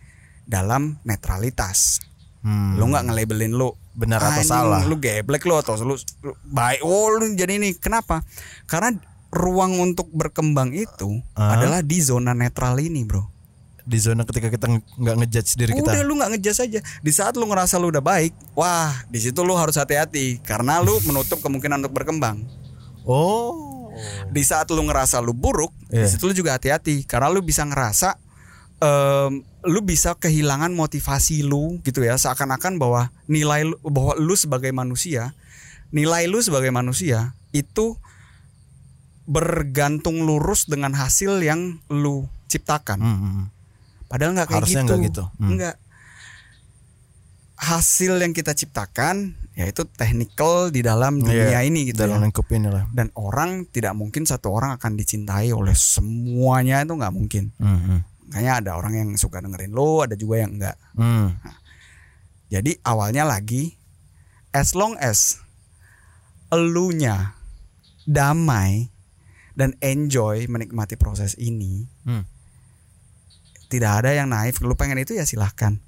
dalam netralitas Hmm. lu nggak nge-labelin lu Benar atau "Anjing, salah." lu geblek lu atau lu, lu baik oh lu jadi ini kenapa karena ruang untuk berkembang itu Ah. adalah di zona netral ini bro di zona ketika kita nggak ngejudge diri kita. Udah lu nggak ngejas aja. Di saat lu ngerasa lu udah baik, wah di situ lu harus hati-hati karena lu menutup kemungkinan untuk berkembang. Oh. Di saat lu ngerasa lu buruk, Iya. di situ lu juga hati-hati karena lu bisa ngerasa em, lu bisa kehilangan motivasi lu gitu ya seakan-akan bahwa nilai lu bahwa lu sebagai manusia, nilai lu sebagai manusia itu bergantung lurus dengan hasil yang lu ciptakan. Hmm, hmm. Padahal nggak kayak Harusnya gitu. nggak gitu. Hmm. Hasil yang kita ciptakan yaitu technical di dalam dunia Iya, ini gitu dalam ya. lingkup ini lah. Dan orang tidak mungkin satu orang akan dicintai oleh semuanya itu nggak mungkin. Hmm, hmm. Makanya ada orang yang suka dengerin lo, ada juga yang enggak. Hmm. Jadi awalnya lagi as long as elunya damai dan enjoy menikmati proses ini, Hmm. tidak ada yang naif lu pengen itu ya silahkan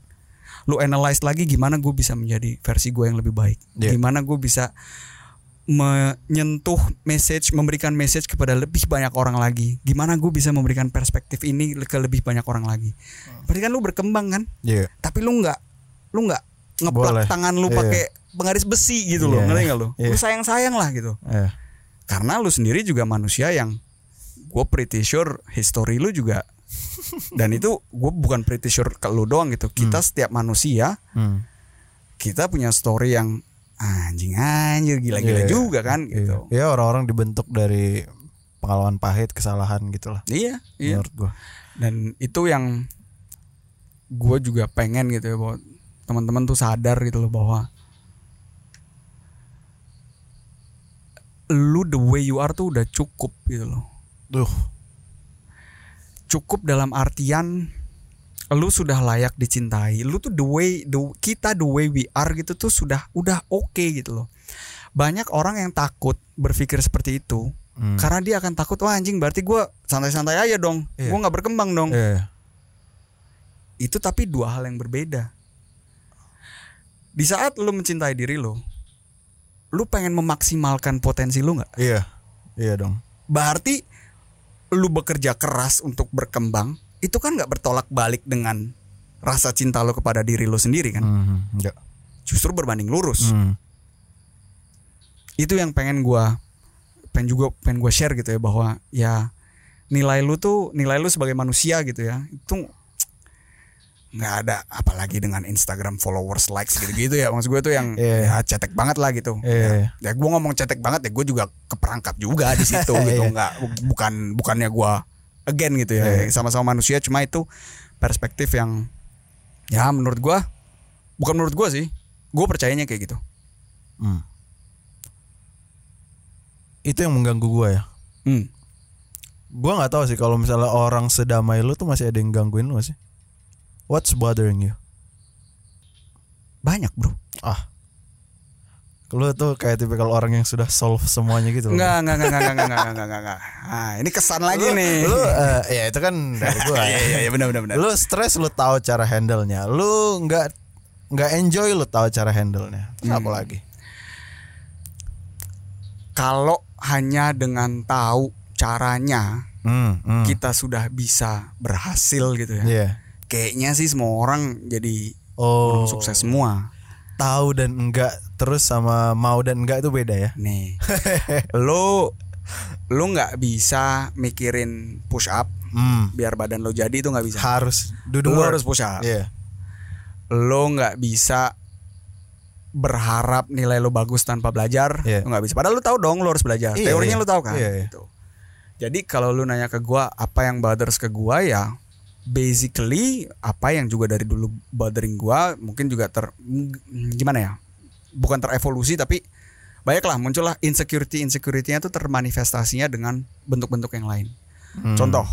lu analyze lagi gimana gue bisa menjadi versi gue yang lebih baik Iya. gimana gue bisa menyentuh message memberikan message kepada lebih banyak orang lagi gimana gue bisa memberikan perspektif ini ke lebih banyak orang lagi berarti kan lu berkembang kan Iya. tapi lu nggak lu nggak ngeplak Boleh. tangan lu Iya. pakai penggaris besi gitu loh Iya. ngerti nggak lu Iya. lu sayang sayang lah gitu Eh. karena lu sendiri juga manusia yang gue pretty sure history lu juga dan itu gue bukan pretty sure ke lu doang gitu kita setiap manusia Hmm. kita punya story yang anjing anjir gila-gila Iya. juga kan Iya. gitu Ya orang-orang dibentuk dari pengalaman pahit, kesalahan gitulah. iya iya Menurut gua. dan itu yang gue juga pengen gitu ya bahwa teman-teman tuh sadar gitu loh bahwa lu the way you are tuh udah cukup gitu loh Duh. cukup dalam artian lu sudah layak dicintai lu tuh the way the, kita the way we are gitu tuh sudah udah oke gitu loh banyak orang yang takut berpikir seperti itu Hmm. karena dia akan takut wah anjing berarti gua santai-santai aja dong Iya. gua nggak berkembang dong Iya. itu tapi dua hal yang berbeda di saat lu mencintai diri lu lu pengen memaksimalkan potensi lu nggak Iya. Iya dong. berarti lu bekerja keras untuk berkembang itu kan nggak bertolak balik dengan rasa cinta lu kepada diri lu sendiri kan Hmm. Enggak. justru berbanding lurus Hmm. itu yang pengen gua pengen juga pengen gua share gitu ya bahwa ya nilai lu tuh nilai lu sebagai manusia gitu ya itu nggak ada apalagi dengan Instagram followers likes gitu-gitu ya maksud gue tuh yang Iya. ya cetek banget lah gitu Iya. ya, ya gue ngomong cetek banget ya gue juga keperangkap juga di situ gitu Iya. nggak bu- bukan bukannya gue again gitu ya Iya. sama-sama manusia cuma itu perspektif yang ya menurut gue bukan menurut gue sih gue percayanya kayak gitu Hmm. Itu yang mengganggu gua ya. hmm. Gua nggak tahu sih kalau misalnya orang sedamai lu tuh masih ada yang gangguin lu sih? What's bothering you? banyak bro Ah. Lu tuh kayak tipikal orang yang sudah solve semuanya gitu Enggak, Enggak, enggak, enggak, enggak, enggak, enggak, enggak, enggak. Nah, ini kesan lagi lu, nih. Lu uh, ya itu kan dari gua. Ya. Iya, iya, iya, benar, benar, benar. Lu stres lu tahu cara handle-nya. Lu enggak enggak enjoy lu tahu cara handle-nya. Hmm. apa lagi? Kalau hanya dengan tahu caranya, hmm, hmm. kita sudah bisa berhasil gitu ya. Yeah. Kayaknya sih semua orang jadi oh. belum sukses semua. Tahu dan enggak terus sama mau dan enggak itu beda ya. Nih. lo lo nggak bisa mikirin push up Hmm. biar badan lo jadi itu nggak bisa. Harus the Lo work. harus push up. Iya. Lo nggak bisa berharap nilai lo bagus tanpa belajar, Iya. lo nggak bisa. Padahal lo tahu dong lo harus belajar. Iya, Teorinya iya. lo tahu kan. Iya, iya. Gitu. Jadi kalau lu nanya ke gua apa yang bothers ke gua ya basically apa yang juga dari dulu bothering gua mungkin juga ter gimana ya? Bukan terevolusi tapi baiklah muncullah insecurity insecurity-nya tuh termanifestasinya dengan bentuk-bentuk yang lain. Hmm. Contoh,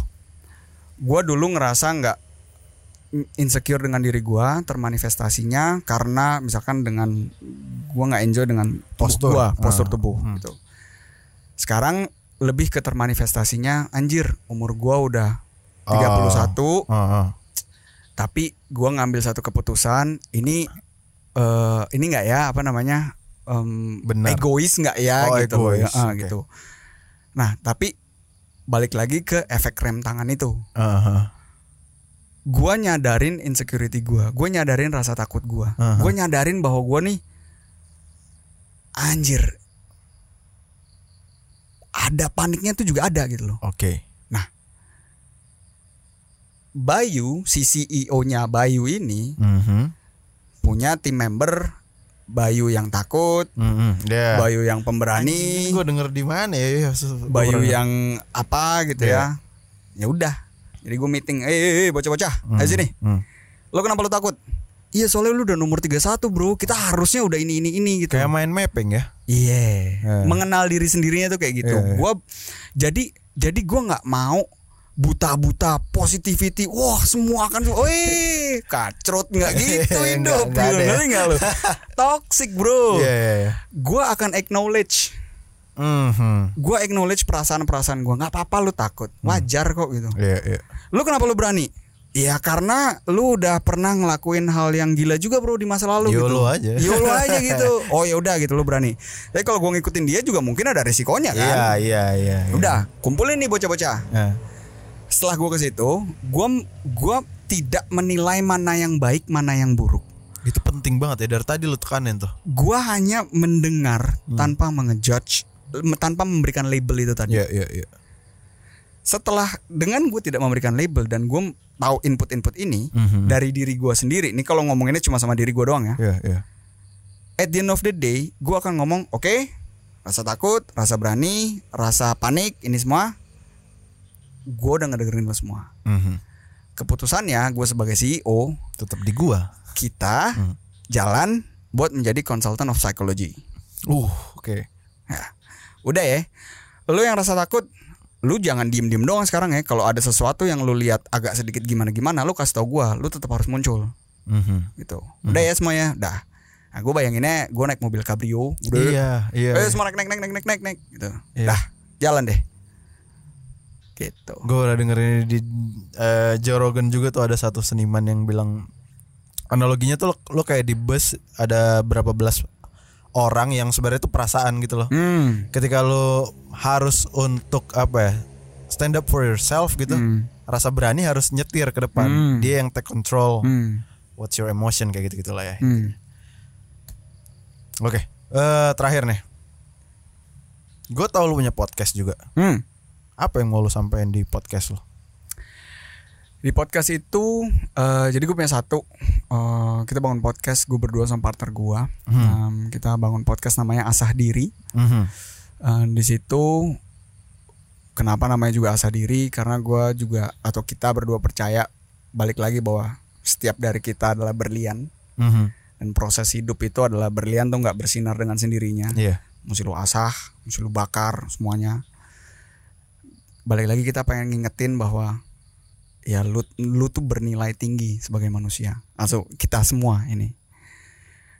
gua dulu ngerasa nggak insecure dengan diri gua termanifestasinya karena misalkan dengan gua nggak enjoy dengan tubuh Postur. gua, postur Ah, tubuh hmm. gitu. Sekarang lebih ke termanifestasinya anjir umur gua udah 31 Ah, ah. tapi gua ngambil satu keputusan ini eh ini nggak ya apa namanya em, Benar. egois nggak ya Oh, gitu ya, egois, ah, oke. gitu nah tapi balik lagi ke efek rem tangan itu ah. gua nyadarin insecurity gua, gua nyadarin rasa takut gua, Aha. gua nyadarin bahwa gua nih anjir ada paniknya tuh juga ada gitu loh. Oke. Nah, Bayu, si CEO-nya Bayu ini Mhm. punya tim member Bayu yang takut, Mhm. Dia. Bayu yang pemberani, Gue denger di mana ya? Bayu yang apa gitu ya. Ya udah. Jadi gue meeting, eh eh, eh, bocah-bocah, ayo sini. Hmm. Lo kenapa lo takut? Iya soalnya lu udah nomor 31 bro Kita harusnya udah ini ini ini gitu Kayak main mapping ya. Iya Eh. Mengenal diri sendirinya tuh kayak gitu Iya, iya. Gua Jadi Jadi gua nggak mau Buta-buta Positivity Wah semua akan Wih Kacrot nggak gitu hidup nggak ada nggak lu Toxic bro Iya iya iya. Gua akan acknowledge Mhm. Gua acknowledge perasaan-perasaan gua nggak apa-apa lu takut Wajar kok gitu Iya iya. Lu kenapa lu berani? Ya karena lu udah pernah ngelakuin hal yang gila juga bro di masa lalu gitu. YOLO aja. YOLO aja gitu. Oh ya udah gitu lu berani. Tapi kalau gua ngikutin dia juga mungkin ada resikonya kan. Iya iya iya. iya. Udah, kumpulin nih bocah-bocah. Nah. Setelah gua ke situ, gua gua tidak menilai mana yang baik, mana yang buruk. Itu penting banget ya dari tadi lu tekanin tuh. Gua hanya mendengar Hmm. tanpa mengejudge, tanpa memberikan label itu tadi. Iya iya iya. Setelah dengan gue tidak memberikan label dan gue tahu input-input ini Mhm. dari diri gue sendiri. Ini kalau ngomonginnya cuma sama diri gue doang ya. Iya iya. At the end of the day, gue akan ngomong, oke, rasa takut, rasa berani, rasa panik, ini semua, gue udah ngedengerin lo semua. Mhm. Keputusannya, gue sebagai CEO, Tetap di gua. kita Hmm. jalan buat menjadi consultant of psychology. Uh, oke. Ya, udah ya. Lo yang rasa takut, lu jangan diem-diem doang sekarang ya. Kalau ada sesuatu yang lu lihat agak sedikit gimana-gimana, lu kasih tau gua, lu tetap harus muncul Mhm. gitu. Udah ya semuanya, dah. Nah, gue bayanginnya gue naik mobil cabrio, udah. Iya iya. Eh, semua naik naik naik naik naik naik naik gitu. Iya. Dah, jalan deh. Gitu. Gue udah dengerin di eh, Joe Rogan juga tuh ada satu seniman yang bilang analoginya tuh lo, lo kayak di bus ada berapa belas orang yang sebenarnya itu perasaan gitu loh. Hmm. Ketika lo harus untuk apa ya stand up for yourself gitu, Hmm. rasa berani harus nyetir ke depan. Hmm. Dia yang take control. Hmm. What's your emotion kayak gitu gitulah ya. Hmm. Oke, eh terakhir nih. Gue tau lu punya podcast juga. Hmm. Apa yang mau lu sampein di podcast lo? Di podcast itu, eh, jadi gue punya satu. eh, kita bangun podcast, gue berdua sama partner gue. Em, kita bangun podcast namanya Asah Diri. Mhm. Eh, di situ kenapa namanya juga asah diri karena gua juga atau kita berdua percaya balik lagi bahwa setiap dari kita adalah berlian Mhm. dan proses hidup itu adalah berlian tuh nggak bersinar dengan sendirinya Iya. mesti lu asah mesti lu bakar semuanya balik lagi kita pengen ngingetin bahwa ya lu lu tuh bernilai tinggi sebagai manusia. Atau kita semua ini.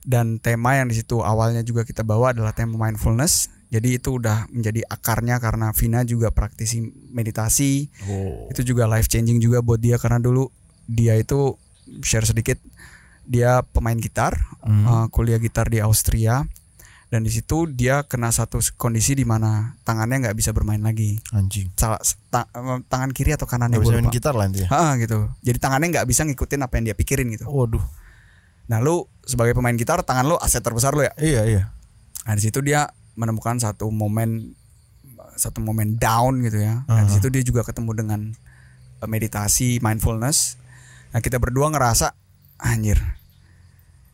Dan tema yang di situ awalnya juga kita bawa adalah tema mindfulness. Jadi itu udah menjadi akarnya karena Vina juga praktisi meditasi. Oh. itu juga life changing juga buat dia karena dulu dia itu share sedikit dia pemain gitar Hmm. uh, kuliah gitar di Austria dan di situ dia kena satu kondisi di mana tangannya nggak bisa bermain lagi Anjing. Salah, ta- eh, tangan kiri atau kanannya Gak bisa main gitar lah intinya. Ah, gitu jadi tangannya nggak bisa ngikutin apa yang dia pikirin gitu Waduh. nah lu sebagai pemain gitar tangan lu aset terbesar lu ya Iya iya. Nah di situ dia menemukan satu momen satu momen down gitu ya. Nah di Aha. situ dia juga ketemu dengan eh, meditasi mindfulness. Nah kita berdua ngerasa anjir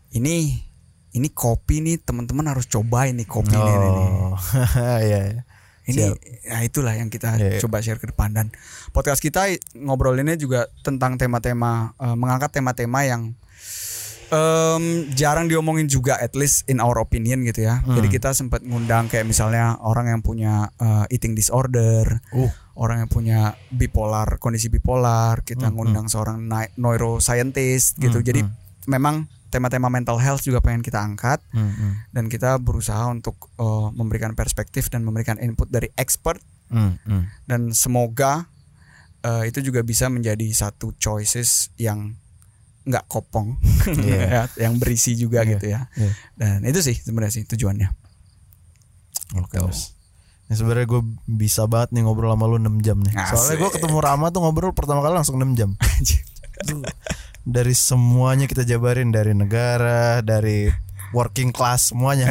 ini ini kopi nih teman-teman harus cobain nih kopi ini. nih, nih. Oh. Iya. iya. Ini Siap. ya itulah yang kita Iya, iya. coba share ke depan dan podcast kita ngobrolinnya juga tentang tema-tema eh, mengangkat tema-tema yang em, jarang diomongin juga at least in our opinion gitu ya. Hmm. Jadi kita sempat ngundang kayak misalnya orang yang punya eh, eating disorder, Uh. orang yang punya bipolar, kondisi bipolar, kita Hmm, ngundang seorang neuroscientist gitu. Hmm, Jadi hmm. memang tema-tema mental health juga pengen kita angkat Hmm, hmm. dan kita berusaha untuk eh, memberikan perspektif dan memberikan input dari expert Hmm, hmm. dan semoga eh, itu juga bisa menjadi satu choices yang nggak kopong Iya. ya, yang berisi juga Iya, gitu ya iya. dan itu sih sebenarnya sih tujuannya Oke. Mas. Ini sebenarnya gue bisa banget nih ngobrol sama lu 6 jam nih. Asik. Soalnya gue ketemu Rama tuh ngobrol pertama kali langsung 6 jam. Dari semuanya kita jabarin dari negara, dari working class semuanya.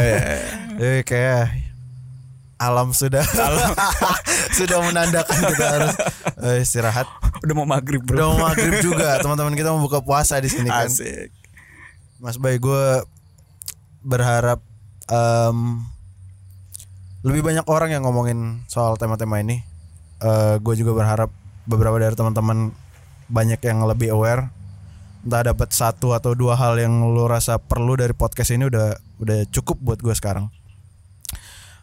Eh kayak alam sudah sudah menandakan kita harus eh, istirahat. Udah mau maghrib bro. Udah mau maghrib juga, teman-teman kita mau buka puasa di sini kan. Asik. Mas Bay, gue berharap em, lebih banyak orang yang ngomongin soal tema-tema ini. Eh gue juga berharap beberapa dari teman-teman banyak yang lebih aware. Entah dapat satu atau dua hal yang lu rasa perlu dari podcast ini udah udah cukup buat gue sekarang.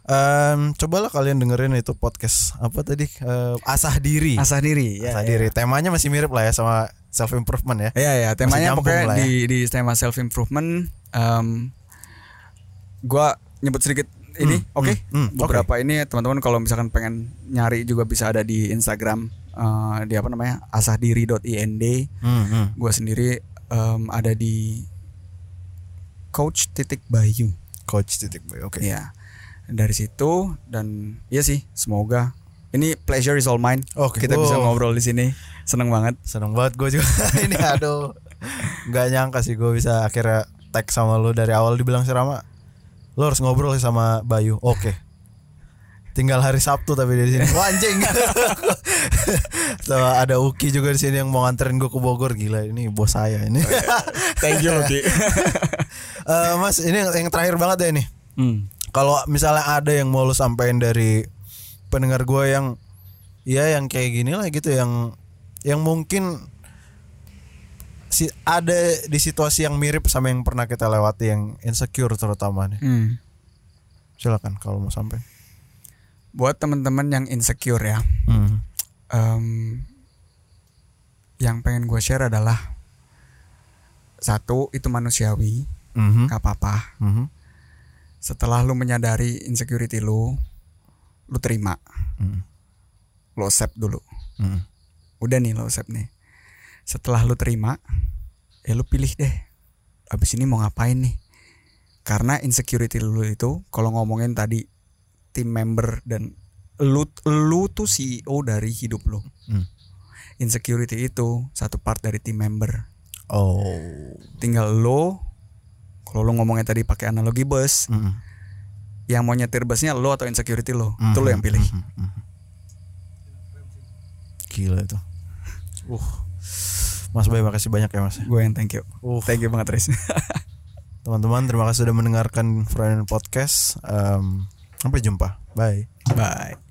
Em, cobalah kalian dengerin itu podcast apa tadi Eh, asah diri. Asah diri. Ya, asah ya. diri. Temanya masih mirip lah ya sama self improvement ya. Iya ya, temanya pokoknya ya. di di tema self improvement. Um, gua nyebut sedikit ini, Hmm, oke? hmm, hmm, Beberapa ini teman-teman kalau misalkan pengen nyari juga bisa ada di Instagram eh, di apa namanya asahdiri.ind. Hmm, hmm. Gua sendiri em, ada di Coach titik Bayu. Coach titik boy. Oke. Iya. Dari situ dan iya sih, semoga ini pleasure is all mine. Oke. Kita bisa Oh. ngobrol di sini. Seneng banget. Seneng banget gue juga ini aduh nggak nyangka sih gue bisa akhirnya tag sama lu dari awal dibilang si Rama lu harus ngobrol sih sama Bayu oke tinggal hari Sabtu tapi di sini. Wah, anjing. Sama ada Uki juga di sini yang mau nganterin gue ke Bogor. Gila ini bos saya ini. Thank you, Ki. Eh, Mas ini yang, yang terakhir banget ya ini. Hmm. kalau misalnya ada yang mau lu sampein dari pendengar gue yang ya yang kayak gini lah gitu yang yang mungkin si ada di situasi yang mirip sama yang pernah kita lewati yang insecure terutama nih. Hmm. silakan kalau mau sampai Buat teman-teman yang insecure ya, hmm. em, yang pengen gue share adalah satu itu manusiawi, Mhm. gak apa-apa. Mhm. Setelah lu menyadari insecurity lu, lu terima, Mhm. lu accept dulu. Mhm. Udah nih lo accept nih. Setelah lu terima, ya lu pilih deh. Abis ini mau ngapain nih? Karena insecurity lu itu, kalau ngomongin tadi tim member dan lu lu tuh CEO dari hidup lu. Hmm. Insecurity itu satu part dari tim member. oh Tinggal lo kalau lu ngomongnya tadi pakai analogi bus, Mhm. yang mau nyetir busnya lo atau insecurity lo, Mhm. itu lo yang pilih. Mhm. Mhm. gila itu uh Mas Bay makasih banyak ya Mas Gue yang thank you. Uh. Thank you banget Riz. Teman-teman terima kasih sudah mendengarkan Friday Podcast. Em, sampai jumpa. Bye. Bye.